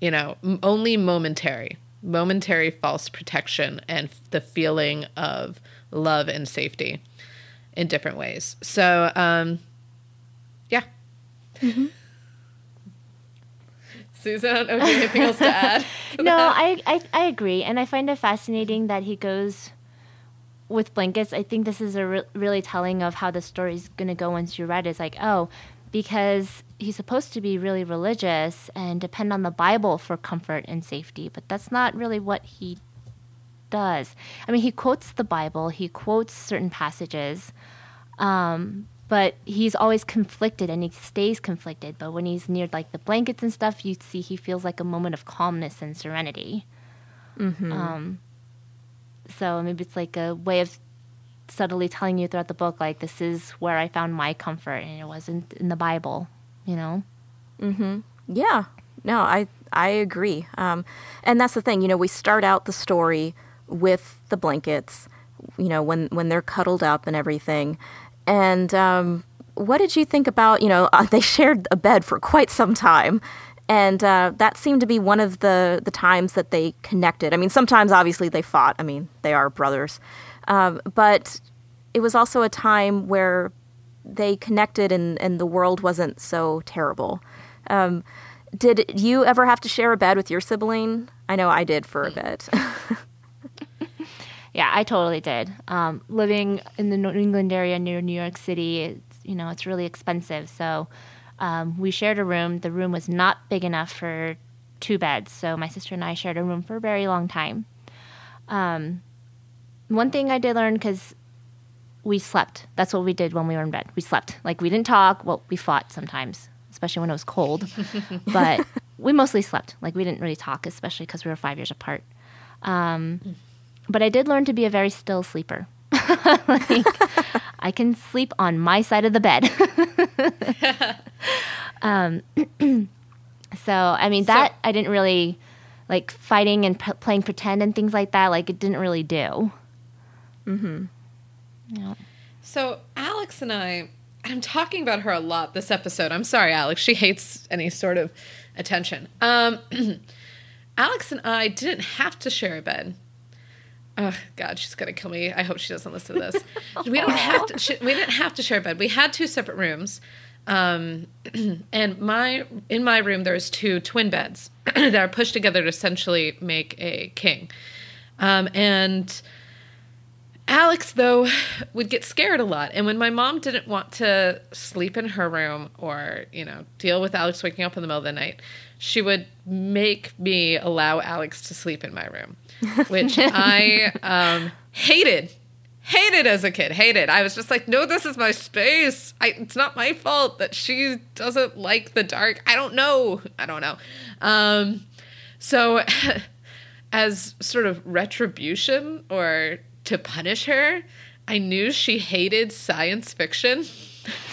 You know, only momentary, momentary false protection and the feeling of love and safety in different ways. So, um, yeah. Susan, okay, anything else to add? to no. I, I I agree, and I find it fascinating that he goes with blankets. I think this is a re- really telling of how the story's going to go once you read it. It's like, oh, because he's supposed to be really religious and depend on the Bible for comfort and safety, but that's not really what he does. I mean, he quotes the Bible, he quotes certain passages, um, but he's always conflicted and he stays conflicted. But when he's near like the blankets and stuff, you see he feels like a moment of calmness and serenity. Um, so maybe it's like a way of subtly telling you throughout the book, like this is where I found my comfort, and it wasn't in the Bible, you know. Hmm. Yeah, no, I I agree. Um, and that's the thing, you know, we start out the story with the blankets, you know, when when they're cuddled up and everything. And um, what did you think about, you know, uh, they shared a bed for quite some time. And uh, that seemed to be one of the, the times that they connected. I mean, sometimes obviously they fought. I mean, they are brothers. Um, but it was also a time where they connected and, and the world wasn't so terrible. Um, did you ever have to share a bed with your sibling? I know I did for a bit. Yeah, I totally did. Um, living in the New England area near New York City, it's, you know, it's really expensive. So um, we shared a room. The room was not big enough for two beds, so my sister and I shared a room for a very long time. Um, one thing I did learn because we slept. That's what we did when we were in bed. We slept. Like we didn't talk. Well, we fought sometimes, especially when it was cold. but we mostly slept. Like we didn't really talk, especially because we were five years apart. Um, but I did learn to be a very still sleeper. like, I can sleep on my side of the bed. um, so I mean So- that I didn't really like fighting and p- playing pretend and things like that. Like it didn't really do. Mm-hmm. Yeah. So Alex and I, I'm talking about her a lot this episode. I'm sorry, Alex. She hates any sort of attention. Um, Alex and I didn't have to share a bed. Oh God, she's gonna kill me. I hope she doesn't listen to this. we don't have to. She, we didn't have to share a bed. We had two separate rooms, um, and my in my room there's two twin beds that are pushed together to essentially make a king. Um, and Alex, though, would get scared a lot. And when my mom didn't want to sleep in her room or, you know, deal with Alex waking up in the middle of the night, she would make me allow Alex to sleep in my room, which I um, hated. Hated as a kid. Hated. I was just like, no, this is my space. I, it's not my fault that she doesn't like the dark. I don't know. I don't know. Um, So, as sort of retribution or to punish her, I knew she hated science fiction.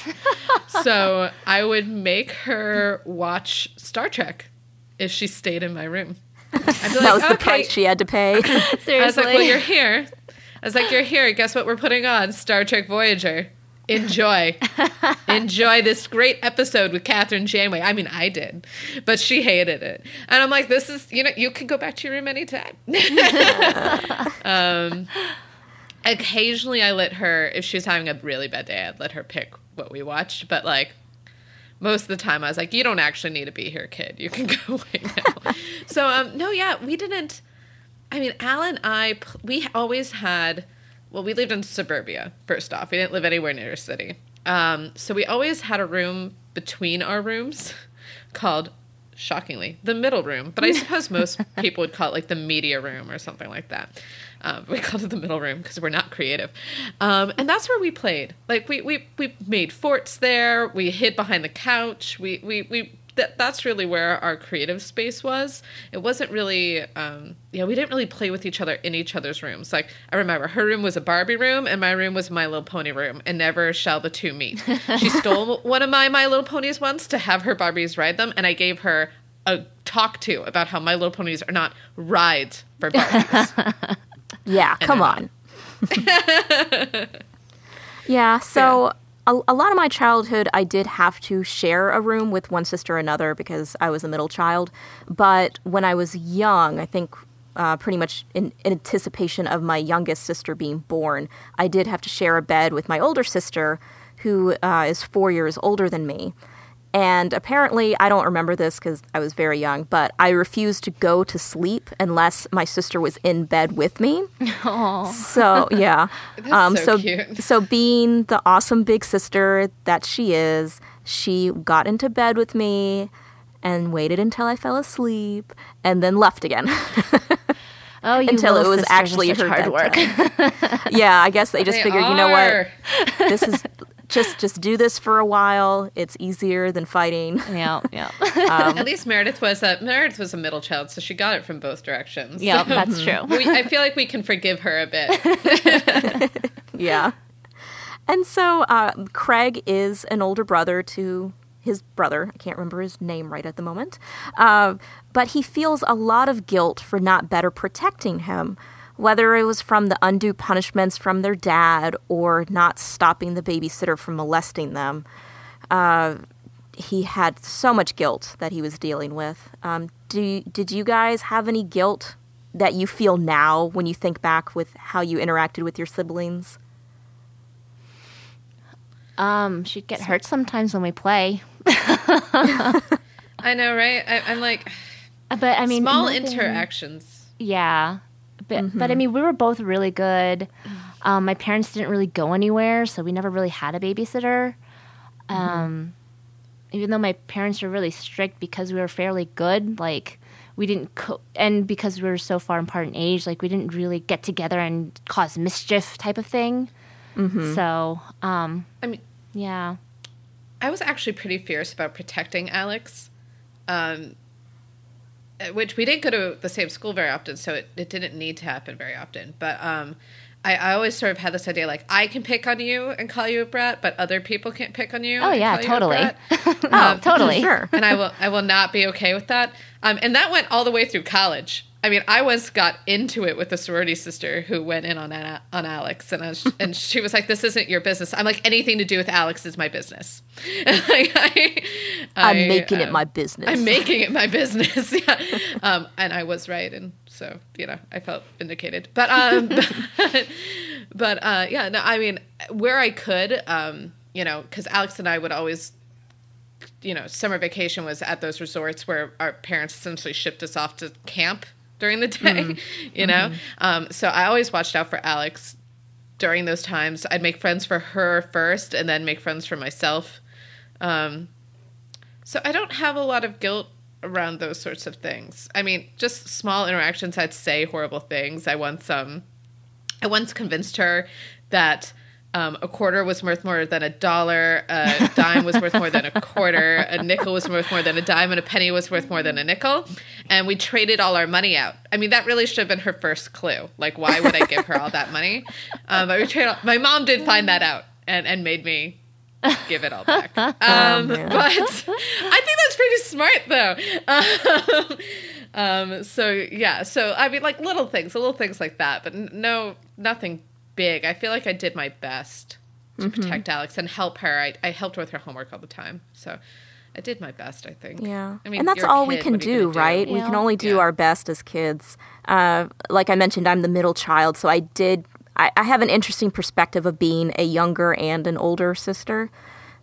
so I would make her watch Star Trek if she stayed in my room. I'd be that was the price she had to pay. Seriously. I was like, well, you're here. I was like, you're here. Guess what we're putting on? Star Trek Voyager. Enjoy. Enjoy this great episode with Kathryn Janeway. I mean, I did, but she hated it. And I'm like, this is, you know, you can go back to your room anytime. um, occasionally I let her, if she was having a really bad day, I'd let her pick what we watched. But like, most of the time I was like, you don't actually need to be here, kid. You can go away now. so, um, no, yeah, we didn't. I mean, Al and I, we always had, well, we lived in suburbia, first off. We didn't live anywhere near a city. Um, so we always had a room between our rooms called, shockingly, the middle room. But I suppose most people would call it like the media room or something like that. Um, we called it the middle room because we're not creative. Um, and that's where we played. Like we, we, we made forts there. We hid behind the couch. We, we, we that, that's really where our creative space was. It wasn't really, um, yeah, we didn't really play with each other in each other's rooms. Like I remember her room was a Barbie room and my room was My Little Pony room, and never shall the two meet. she stole one of my My Little Ponies once to have her Barbies ride them, and I gave her a talk to about how My Little Ponies are not rides for Barbies. Yeah, come on. yeah, so a, a lot of my childhood, I did have to share a room with one sister or another because I was a middle child. But when I was young, I think uh, pretty much in, in anticipation of my youngest sister being born, I did have to share a bed with my older sister, who uh, is four years older than me. And apparently, I don't remember this because I was very young, but I refused to go to sleep unless my sister was in bed with me. So yeah, That's um, so cute. so being the awesome big sister that she is, she got into bed with me and waited until I fell asleep and then left again. oh, you until it was actually her hard work. yeah, I guess they just They figured, you know what, this is just just do this for a while. It's easier than fighting. yeah, yeah, At least Meredith was a Meredith was a middle child, so she got it from both directions. yeah. That's true. we, I feel like we can forgive her a bit. yeah. And so uh, Craig is an older brother to his brother. I can't remember his name right at the moment. Uh, but he feels a lot of guilt for not better protecting him, whether it was from the undue punishments from their dad or not stopping the babysitter from molesting them. Uh, he had so much guilt that he was dealing with. Um, do, did you guys have any guilt that you feel now when you think back with how you interacted with your siblings? Um, she'd get hurt sometimes when we play, I know, right? I, I'm like but I mean, small nothing- interactions. Yeah, but but I mean, we were both really good. Um, my parents didn't really go anywhere, so we never really had a babysitter. Um, even though my parents were really strict because we were fairly good, like we didn't co- and because we were so far apart in age, like we didn't really get together and cause mischief type of thing. So, um, I mean, yeah, I was actually pretty fierce about protecting Alex, um, which we didn't go to the same school very often, so it, it didn't need to happen very often. But um, I, I always sort of had this idea like I can pick on you and call you a brat, but other people can't pick on you. Oh, and yeah, call you a totally. brat. oh, totally, Sure. and I will I will not be okay with that. Um, and that went all the way through college. I mean, I once got into it with a sorority sister who went in on on Alex, and I was, and she was like, "This isn't your business." I'm like, "Anything to do with Alex is my business." like, I, I'm making make it um, my business. I'm making it my business. yeah. Um, and I was right. And so, you know, I felt vindicated. But, um, but, but uh, yeah, no, I mean, where I could, um, you know, because Alex and I would always, you know, summer vacation was at those resorts where our parents essentially shipped us off to camp during the day, you know? Um, so I always watched out for Alex during those times. I'd make friends for her first and then make friends for myself. Um, so I don't have a lot of guilt around those sorts of things. I mean, just small interactions. I'd say horrible things. I once um, I once convinced her that um, a quarter was worth more than a dollar, a dime was worth more than a quarter, a nickel was worth more than a dime, and a penny was worth more than a nickel. And we traded all our money out. I mean, that really should have been her first clue. Like, why would I give her all that money? Um, but we traded. My mom did find that out and, and made me give it all back. Um, Oh, but I think that's pretty smart, though. Um, um, so yeah, so I mean, like little things, little things like that, but n- no, nothing big. I feel like I did my best to Mm-hmm. protect Alex and help her. I, I helped her with her homework all the time, so I did my best. I think. Yeah. I mean, and that's you're a all we can what are do, gonna right? We can only do Yeah. our best as kids. Uh, like I mentioned, I'm the middle child, so I did. I, I have an interesting perspective of being a younger and an older sister,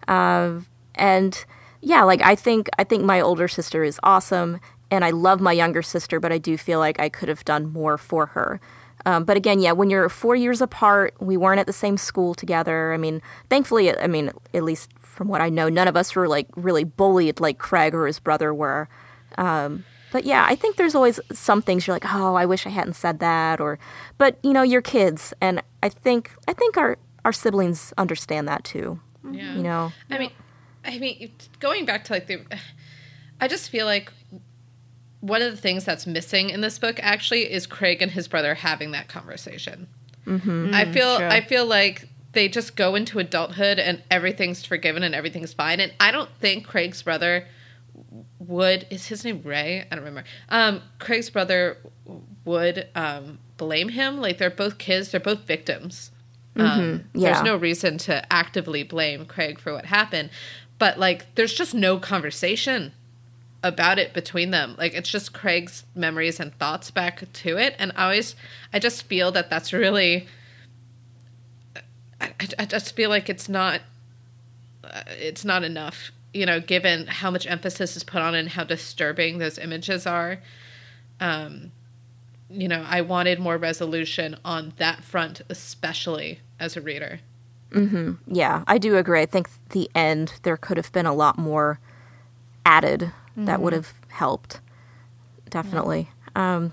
uh, and yeah, like I think I think my older sister is awesome, and I love my younger sister, but I do feel like I could have done more for her. Um, but again, yeah, when you're four years apart, we weren't at the same school together. I mean, thankfully, I mean, at least from what I know, none of us were like really bullied like Craig or his brother were. Um, but yeah, I think there's always some things you're like, oh, I wish I hadn't said that, or, but you know, you're kids, and I think I think our our siblings understand that too. Yeah. You know, I mean, I mean, going back to like the, I just feel like one of the things that's missing in this book actually is Craig and his brother having that conversation. Mm-hmm. I feel, true. I feel like they just go into adulthood and everything's forgiven and everything's fine. And I don't think Craig's brother would is his name Ray? I don't remember. Um, Craig's brother would um, blame him. Like they're both kids. They're both victims. Um, Yeah. There's no reason to actively blame Craig for what happened, but like there's just no conversation about it between them. Like it's just Craig's memories and thoughts back to it, and I always I just feel that that's really. I, I- just feel like it's not. Uh, it's not enough, you know, given how much emphasis is put on and how disturbing those images are. Um, you know, I wanted more resolution on that front, especially as a reader. yeah, I do agree. I think the end there could have been a lot more added that would have helped. Definitely. Um,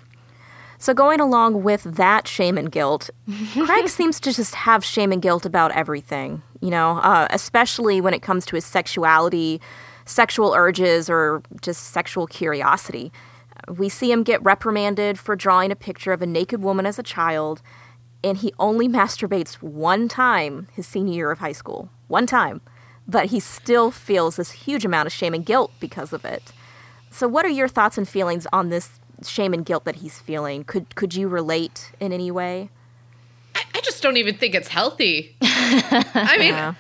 so going along with that shame and guilt, Craig seems to just have shame and guilt about everything. You know, uh, especially when it comes to his sexuality, sexual urges, or just sexual curiosity. We see him get reprimanded for drawing a picture of a naked woman as a child, and he only masturbates one time his senior year of high school. One time. But he still feels this huge amount of shame and guilt because of it. So what are your thoughts and feelings on this shame and guilt that he's feeling? Could could you relate in any way? I, I just don't even think it's healthy. I mean, Yeah.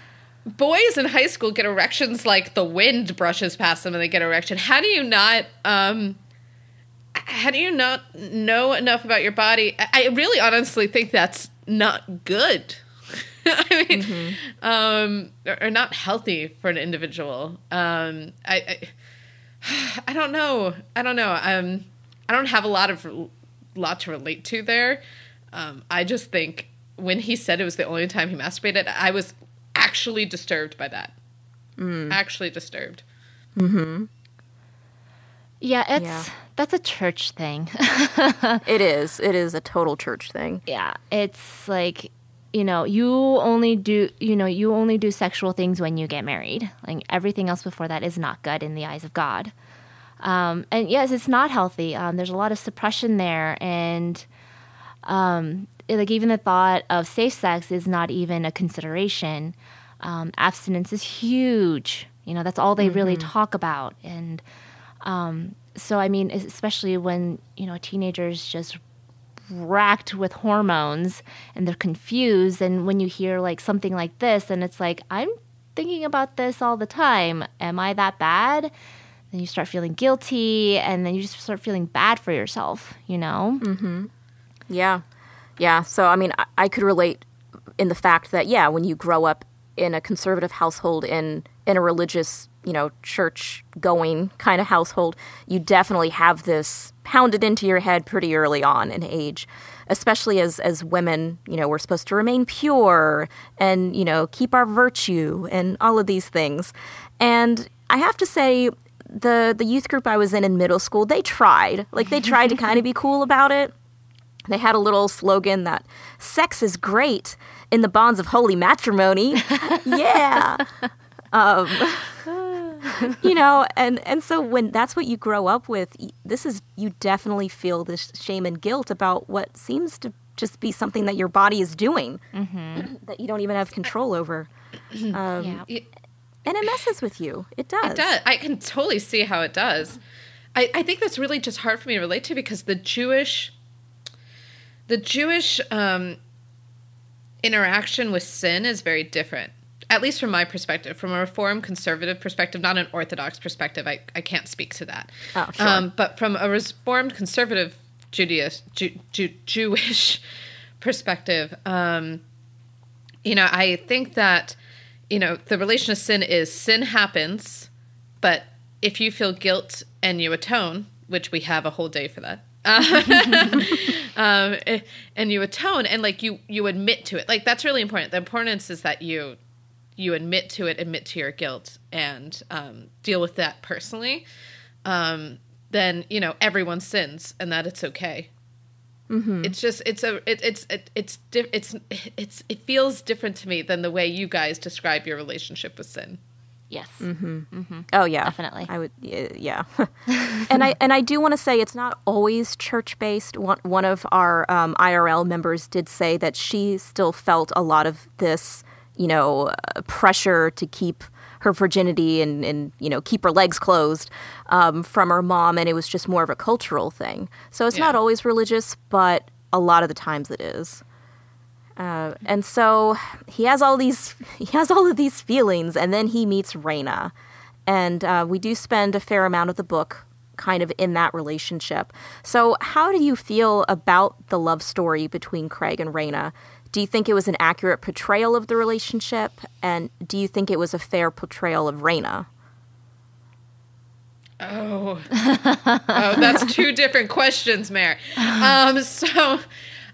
boys in high school get erections like the wind brushes past them and they get erection. How do you not um how do you not know enough about your body? I I really honestly think that's not good. I mean, um, or, or not healthy for an individual. Um, I, I, I don't know. I don't know. Um, I don't have a lot of lot to relate to there. Um, I just think when he said it was the only time he masturbated, I was actually disturbed by that. Actually disturbed. Yeah, it's Yeah. that's a church thing. It is. It is a total church thing. yeah, it's like you know, you only do you know, you only do sexual things when you get married. Like everything else before that is not good in the eyes of God. Um, and yes, it's not healthy. Um, there's a lot of suppression there, and um, like even the thought of safe sex is not even a consideration. Um, abstinence is huge. You know, that's all they really talk about, and um, so I mean, especially when you know teenagers just racked with hormones and they're confused, and when you hear like something like this, and it's like I'm thinking about this all the time. Am I that bad? Then you start feeling guilty, and then you just start feeling bad for yourself. You know. Mm-hmm. Yeah. Yeah. So, I mean, I, I could relate in the fact that, yeah, when you grow up in a conservative household, in, in a religious, you know, church going kind of household, you definitely have this pounded into your head pretty early on in age. Especially as, as women, you know, we're supposed to remain pure and, you know, keep our virtue and all of these things. And I have to say, the, the youth group I was in in middle school, they tried. Like, they tried to kind of be cool about it they had a little slogan that sex is great in the bonds of holy matrimony. yeah. Um, you know, and and so when that's what you grow up with, this is you definitely feel this shame and guilt about what seems to just be something that your body is doing mm-hmm. that you don't even have control over. Um, yeah. And it messes with you. It does. It does. I can totally see how it does. I, I think that's really just hard for me to relate to because the Jewish, the Jewish um, interaction with sin is very different at least from my perspective, from a reform conservative perspective, not an orthodox perspective, I, I can't speak to that. Oh, sure. Um, but from a reformed conservative Judaist, Jew, Jew, Jewish perspective, um, you know, I think that, you know, the relation of sin is sin happens, but if you feel guilt and you atone, which we have a whole day for that, um, and you atone and like you you admit to it like that's really important the importance is that you you admit to it, admit to your guilt, and um, deal with that personally, um, then you know everyone sins, and that it's okay. Mm-hmm. It's just it's a it, it's it, it's it's it's it feels different to me than the way you guys describe your relationship with sin. Yes. Mm-hmm. Mm-hmm. Oh yeah, definitely. I would. Yeah. and I and I do want to say it's not always church based. One one of our um, IRL members did say that she still felt a lot of this you know, uh, pressure to keep her virginity and, and you know keep her legs closed um, from her mom, and it was just more of a cultural thing. So it's yeah. not always religious, but a lot of the times it is. Uh, and so he has all these he has all of these feelings, and then he meets Raina, and uh, we do spend a fair amount of the book kind of in that relationship. So, how do you feel about the love story between Craig and Raina? Do you think it was an accurate portrayal of the relationship? And do you think it was a fair portrayal of Raina? Oh, oh, that's two different questions, Mare. Um, so,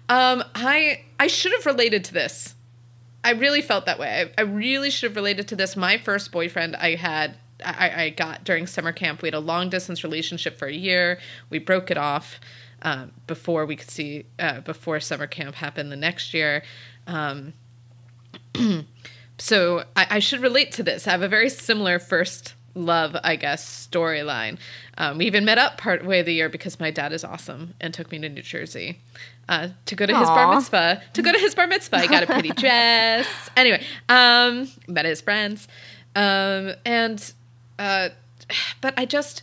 um, I I should have related to this. I really felt that way. I, I really should have related to this. My first boyfriend I had, I, I got during summer camp. We had a long distance relationship for a year. We broke it off um, before we could see uh, before summer camp happened the next year. Um, so I, I, should relate to this. I have a very similar first love, I guess, storyline. Um, we even met up part way of the year because my dad is awesome and took me to New Jersey uh, to go to Aww. his bar mitzvah. To go to his bar mitzvah, I got a pretty dress. Anyway, um, met his friends, um, and uh, but I just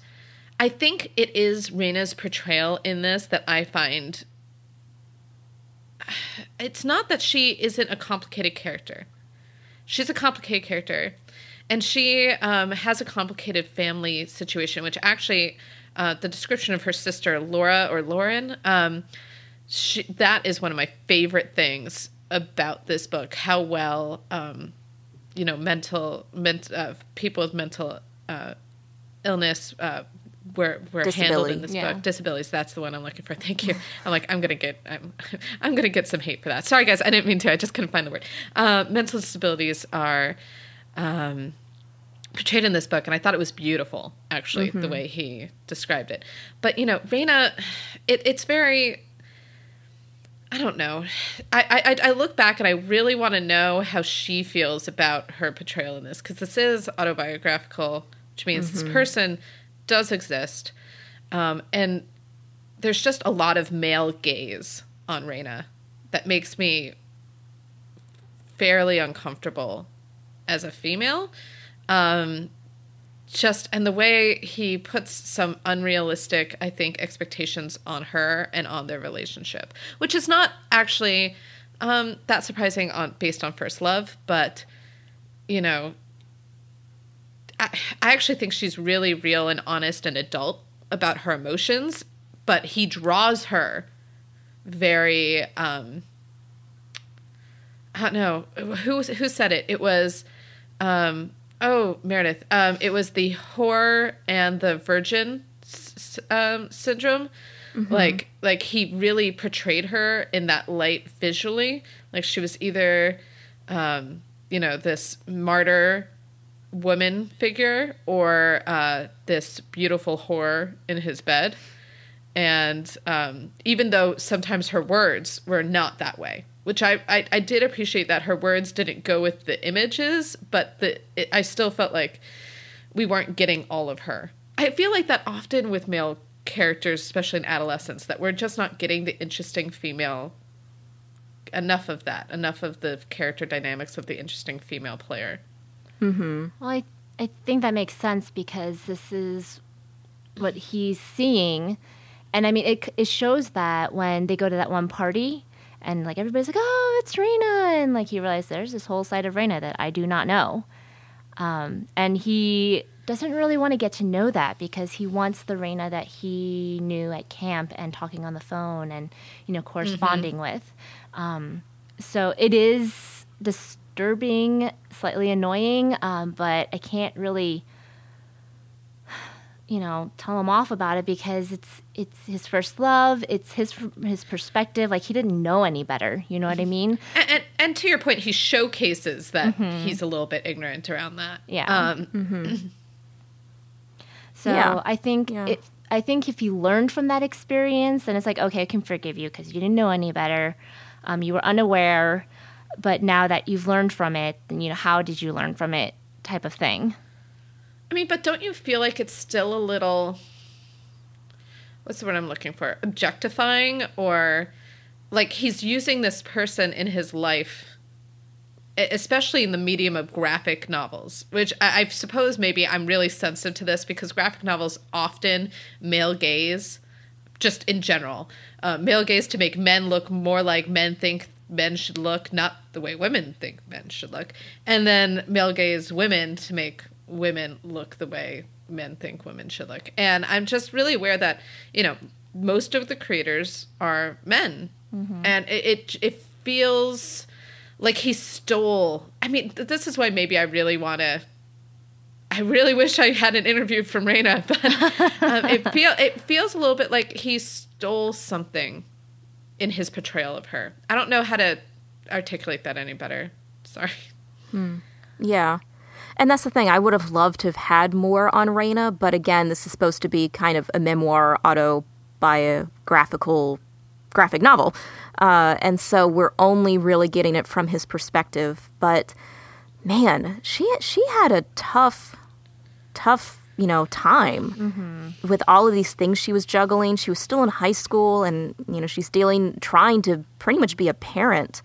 I think it is Raina's portrayal in this that I find. It's not that she isn't a complicated character. She's a complicated character. And she um, has a complicated family situation, which actually, uh, the description of her sister, Laura or Lauren, um, she, that is one of my favorite things about this book. How well, um, you know, mental, ment, uh, people with mental uh, illness, uh, were were handled in this yeah. book. Disabilities. That's the one I'm looking for. Thank you. I'm like I'm gonna get I'm I'm gonna get some hate for that. Sorry guys, I didn't mean to. I just couldn't find the word. Uh, mental disabilities are. Um, portrayed in this book, and I thought it was beautiful, actually, mm-hmm. the way he described it. But you know, Raina, it, it's very. I don't know. I, I I look back and I really want to know how she feels about her portrayal in this because this is autobiographical, which means mm-hmm. this person does exist. Um, and there's just a lot of male gaze on Raina that makes me fairly uncomfortable as a female. Um, just and the way he puts some unrealistic, I think, expectations on her and on their relationship, which is not actually um, that surprising on based on first love, but you know, I, I actually think she's really real and honest and adult about her emotions, but he draws her very um I don't know who who said it. It was um oh Meredith. Um it was the whore and the virgin s- um, syndrome. Mm-hmm. Like like he really portrayed her in that light visually. Like she was either um you know this martyr woman figure or uh, this beautiful whore in his bed. and um, even though sometimes her words were not that way which I, I, I did appreciate that her words didn't go with the images but the it, i still felt like we weren't getting all of her i feel like that often with male characters especially in adolescence that we're just not getting the interesting female enough of that enough of the character dynamics of the interesting female player Well, I, I think that makes sense because this is what he's seeing. And I mean, it, it shows that when they go to that one party and like everybody's like, oh, it's Raina. And like he realized there's this whole side of Raina that I do not know. Um, and he doesn't really want to get to know that because he wants the Raina that he knew at camp and talking on the phone and, you know, corresponding with. Um, so it is disturbing, slightly annoying, um, but I can't really, you know, tell him off about it because it's it's his first love. It's his his perspective. Like he didn't know any better. You know what I mean? and, and, and to your point he showcases that he's a little bit ignorant around that Yeah. um, So Yeah. I think Yeah. it, I think if you learned from that experience, then it's like okay, I can forgive you because you didn't know any better. Um, you were unaware, but now that you've learned from it, then you know how did you learn from it, type of thing. I mean, but don't you feel like it's still a little what's the word I'm looking for? Objectifying or like he's using this person in his life especially in the medium of graphic novels, which I, I suppose maybe I'm really sensitive to this because graphic novels often male gaze, just in general, uh, male gaze to make men look more like men think men should look, not the way women think men should look, and then male gaze women to make women look the way men think women should look. And I'm just really aware that you know most of the creators are men, and it, it it feels like he stole. I mean, th- this is why maybe I really want to. I really wish I had an interview from Raina, but um, it feel it feels a little bit like he stole something in his portrayal of her. I don't know how to articulate that any better. Sorry. Yeah. And that's the thing. I would have loved to have had more on Raina, but again, this is supposed to be kind of a memoir, autobiographical graphic novel. Uh, and so we're only really getting it from his perspective. But man, she she had a tough, tough, you know, time mm-hmm. with all of these things she was juggling. She was still in high school, and you know, she's dealing, trying to pretty much be a parent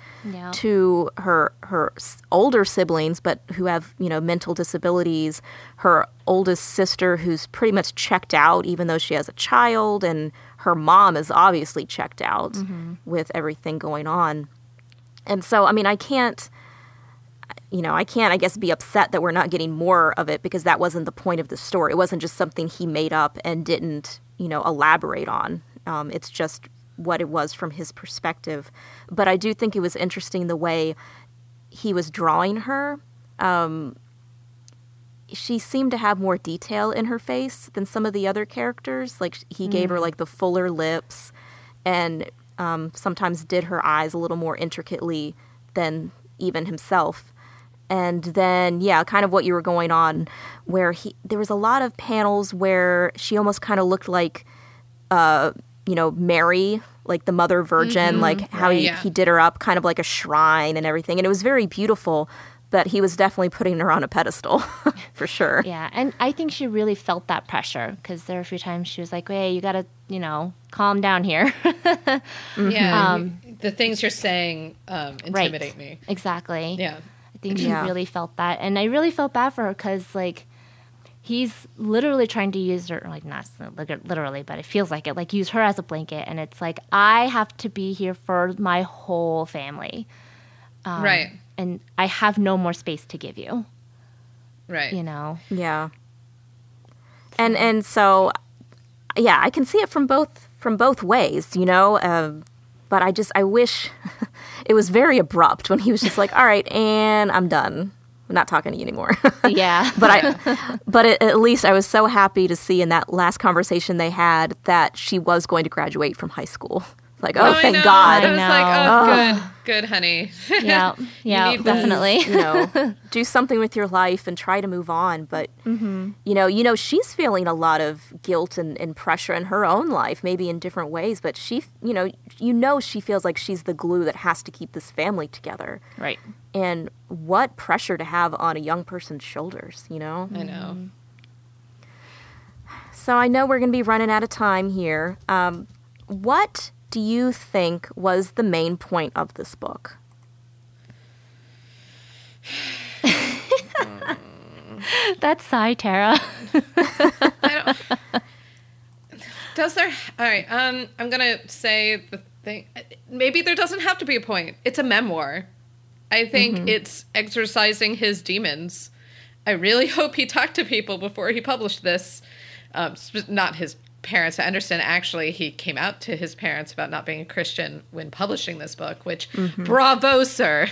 to her her older siblings, but who have you know mental disabilities. Her oldest sister, who's pretty much checked out, even though she has a child, and her mom is obviously checked out mm-hmm. with everything going on. And so, I mean, I can't, you know, I can't, I guess, be upset that we're not getting more of it because that wasn't the point of the story. It wasn't just something he made up and didn't, you know, elaborate on. Um, it's just what it was from his perspective. But I do think it was interesting the way he was drawing her. Um, she seemed to have more detail in her face than some of the other characters. Like he gave her like the fuller lips, and um, sometimes did her eyes a little more intricately than even himself. And then, yeah, kind of what you were going on, where he there was a lot of panels where she almost kind of looked like, uh, you know, Mary, like the Mother Virgin, like how he, yeah. he did her up kind of like a shrine and everything, and it was very beautiful. But he was definitely putting her on a pedestal, for sure. Yeah, and I think she really felt that pressure because there were a few times she was like, "Hey, you gotta, you know, calm down here." Yeah. you- the things you're saying um, intimidate me. exactly. Yeah. I think she Yeah. really felt that, and I really felt bad for her because like he's literally trying to use her, like not literally, but it feels like it, like use her as a blanket, and it's like I have to be here for my whole family, right. and I have no more space to give you. Right. You know. Yeah. And and so yeah, I can see it from both from both ways, you know. Um, but I just I wish it was very abrupt when he was just like, "All right, and I'm done. I'm not talking to you anymore." Yeah. but I but at, at least I was so happy to see in that last conversation they had that she was going to graduate from high school. Like, No, oh, I thank know. God. I was like, oh, good, good, honey. Yeah, yeah, definitely. you know, do something with your life and try to move on. But Mm-hmm. you know, you know, she's feeling a lot of guilt and, and pressure in her own life, maybe in different ways. But she, you know, you know, she feels like she's the glue that has to keep this family together. Right. And what pressure to have on a young person's shoulders, you know? I know. So I know we're going to be running out of time here. Um, what do you think was the main point of this book? That's sigh, Tara. I don't. Does there? All right. Um, I'm gonna say the thing. Maybe there doesn't have to be a point. It's a memoir. I think it's exercising his demons. I really hope he talked to people before he published this. Um, not his parents. I understand. Actually, he came out to his parents about not being a Christian when publishing this book. Which, bravo, sir.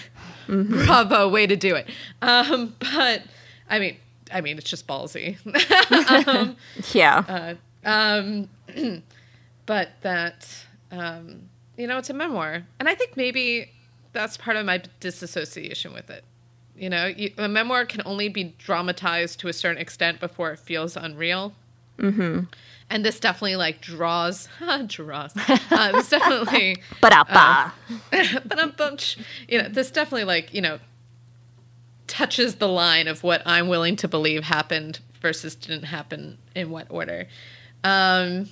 Bravo, way to do it. Um, but I mean, I mean, it's just ballsy. um, Yeah. uh, um, but that um, you know it's a memoir and i think maybe that's part of my disassociation with it you know you, a memoir can only be dramatized to a certain extent before it feels unreal mm-hmm. And this definitely like draws draws. Uh, this definitely but uh, but um, bunch you know this definitely like you know touches the line of what i'm willing to believe happened versus didn't happen in what order. Um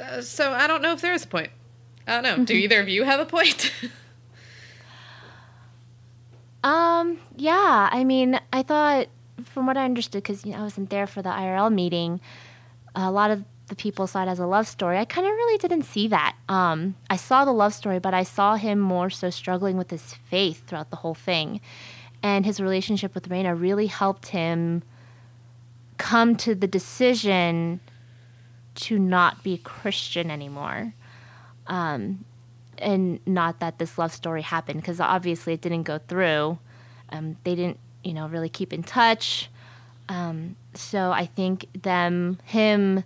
uh, so i don't know if there is a point. I don't know. Do either of you have a point? Um, yeah, I mean, I thought, from what I understood, because you know, I wasn't there for the IRL meeting, a lot of the people saw it as a love story. I kind of really didn't see that. Um, I saw the love story, but I saw him more so struggling with his faith throughout the whole thing. And his relationship with Raina really helped him come to the decision to not be Christian anymore. Um, and not that this love story happened because obviously it didn't go through. Um, they didn't, you know, really keep in touch. Um, so I think them, him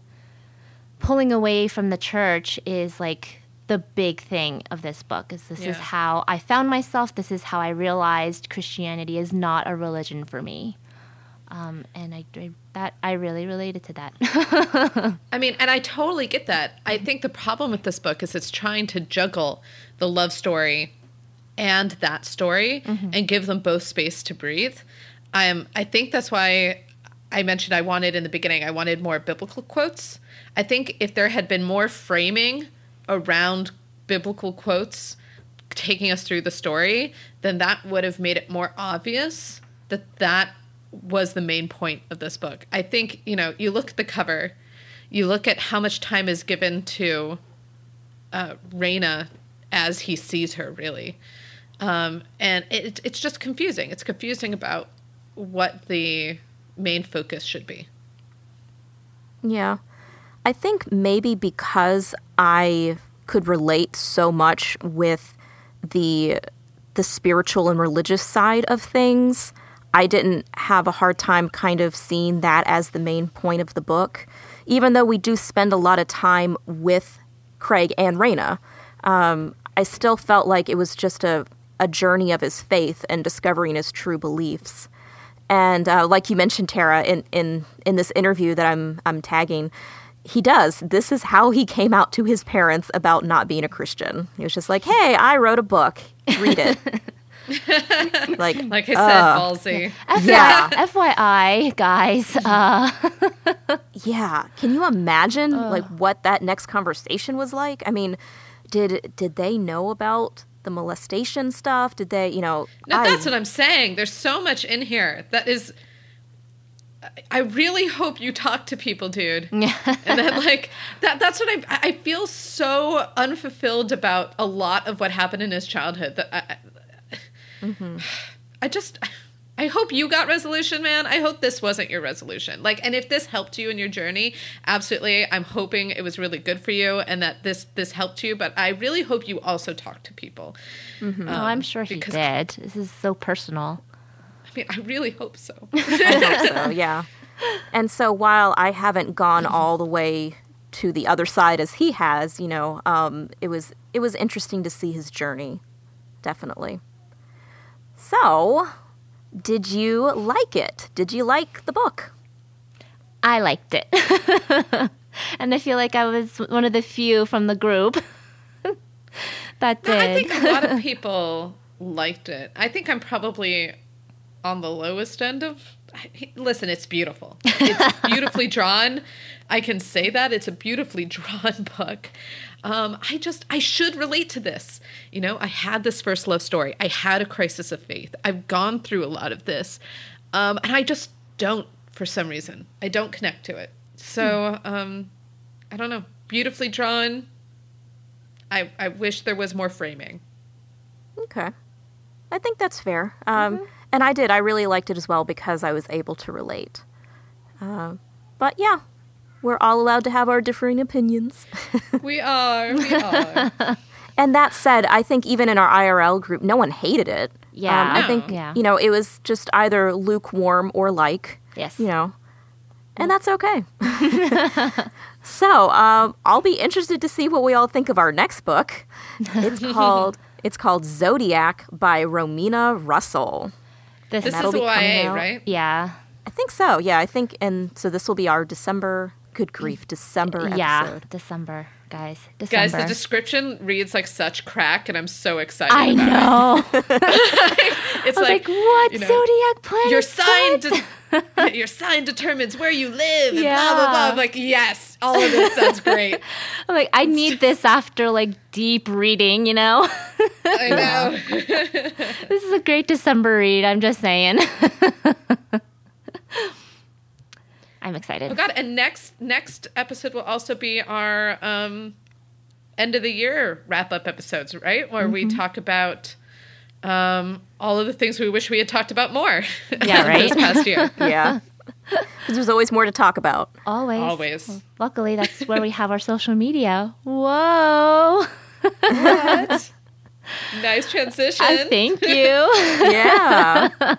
pulling away from the church is like the big thing of this book. Is this is how I found myself. This is how I realized Christianity is not a religion for me. Um, and I, I that I really related to that. I mean, and I totally get that. I think the problem with this book is it's trying to juggle the love story and that story and give them both space to breathe. Um, I think that's why I mentioned I wanted in the beginning, I wanted more biblical quotes. I think if there had been more framing around biblical quotes taking us through the story, then that would have made it more obvious that that was the main point of this book. I think, you know, you look at the cover, you look at how much time is given to uh, Raina as he sees her, really. Um, and it, it's just confusing. It's confusing about what the main focus should be. Yeah. I think maybe because I could relate so much with the the spiritual and religious side of things, I didn't have a hard time kind of seeing that as the main point of the book. Even though we do spend a lot of time with Craig and Raina, um, I still felt like it was just a, a journey of his faith and discovering his true beliefs. And uh, like you mentioned, Tara, in, in, in this interview that I'm, I'm tagging, he does. This is how he came out to his parents about not being a Christian. He was just like, hey, I wrote a book. Read it. like, Like I said, uh, ballsy. Yeah. FYI, guys, uh, yeah. Can you imagine like what that next conversation was like? I mean, did did they know about the molestation stuff? Did they, you know? No, I- that's what I'm saying. There's so much in here that is. I really hope you talk to people, dude. and then, like that. That's what I. I feel so unfulfilled about a lot of what happened in his childhood. That I, I- mm-hmm. I just. I hope you got resolution, man. I hope this wasn't your resolution. Like, and if this helped you in your journey, absolutely. I'm hoping it was really good for you and that this this helped you. But I really hope you also talked to people. oh, I'm sure he did. This is so personal. I mean, I really hope so. I hope so, yeah. And so while I haven't gone all the way to the other side as he has, you know, um, it was it was interesting to see his journey, definitely. So, did you like it? Did you like the book? I liked it. and I feel like I was one of the few from the group that did. I think a lot of people liked it. I think I'm probably on the lowest end of. Listen, it's beautiful. It's beautifully drawn. I can say that it's a beautifully drawn book. Um, I just I should relate to this. You know, I had this first love story. I had a crisis of faith. I've gone through a lot of this, um, and I just don't for some reason. I don't connect to it. So um, I don't know. Beautifully drawn. I I wish there was more framing. Okay, I think that's fair. Um, And I did. I really liked it as well because I was able to relate. Uh, but yeah, we're all allowed to have our differing opinions. We are. We are. And that said, I think even in our IRL group, no one hated it. Yeah. Um, I think, Yeah. you know, it was just either lukewarm or like, Yes. you know, and that's okay. so um, I'll be interested to see what we all think of our next book. It's called it's called Zodiac by Romina Russell. This, This is coming YA, out. right? yeah. I think so. Yeah, I think, and so this will be our December. Good grief, December Yeah. episode. December, guys. Guys, the description reads like such crack, and I'm so excited. I about know. It. It's I was like, what you know, zodiac planet? Your sign, de- your sign determines where you live. And blah blah blah. I'm like, yes, all of this sounds great. I'm like, I need this after like deep reading, you know? I know. this is a great December read. I'm just saying. I'm excited. Oh God! And next next episode will also be our um, end of the year wrap up episodes, right? Where we Mm-hmm. talk about um, all of the things we wish we had talked about more. Yeah, right? this past year. Yeah. Because there's always more to talk about. Always. Always. Luckily, that's where we have our social media. Whoa. What? nice transition. I thank you. Yeah.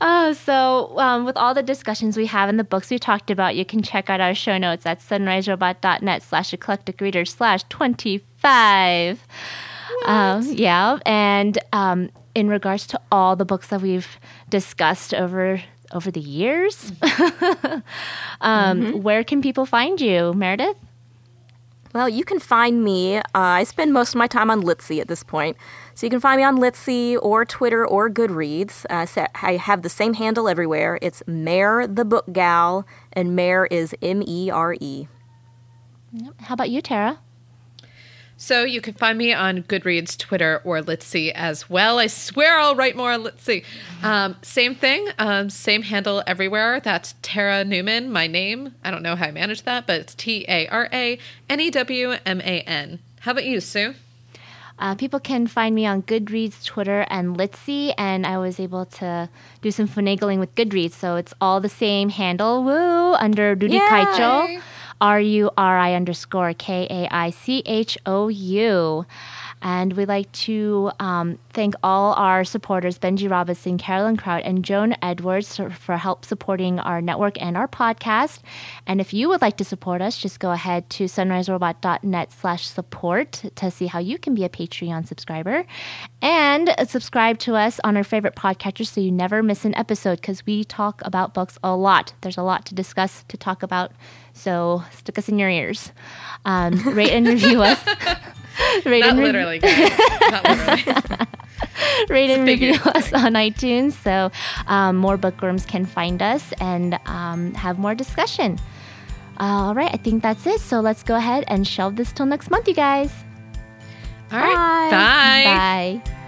Oh, so um, with all the discussions we have and the books we talked about, you can check out our show notes at sunriserobot.net slash eclectic reader slash 25. Um, yeah, and um, in regards to all the books that we've discussed over over the years, um, where can people find you, Meredith? Well, you can find me. Uh, I spend most of my time on Litsy at this point. So you can find me on Litsy or Twitter or Goodreads. Uh, I have the same handle everywhere. It's Mare the Book Gal, and Mare is M E R E. How about you, Tara? So you can find me on Goodreads, Twitter, or Litsy as well. I swear I'll write more on Litsy. Um, same thing, um, same handle everywhere. That's Tara Newman, my name. I don't know how I managed that, but it's T A R A N E W M A N. How about you, Sue? Uh, people can find me on Goodreads, Twitter, and Litsy, and I was able to do some finagling with Goodreads, so it's all the same handle, woo, under Yay! Kaicho, R U R I underscore K A I C H O U. And we'd like to um, thank all our supporters, Benji Robinson, Carolyn Kraut, and Joan Edwards for, help supporting our network and our podcast. And if you would like to support us, just go ahead to sunriserobot.net slash support to see how you can be a Patreon subscriber. And subscribe to us on our favorite podcatcher so you never miss an episode because we talk about books a lot. There's a lot to discuss, to talk about. So stick us in your ears. Um, rate and review us. rate Not and rev- literally, guys. Not literally. rate and review us on iTunes so um, more bookworms can find us and um, have more discussion. all right, I think that's it. So let's go ahead and shelve this till next month, you guys. All right. Bye. Bye.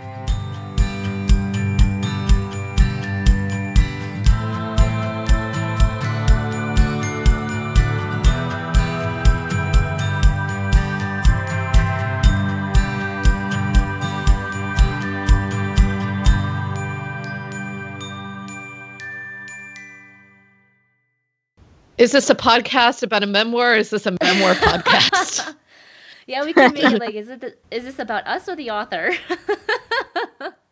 Is this a podcast about a memoir? is this a memoir podcast? yeah, we can make it like, is it the, is this about us or the author?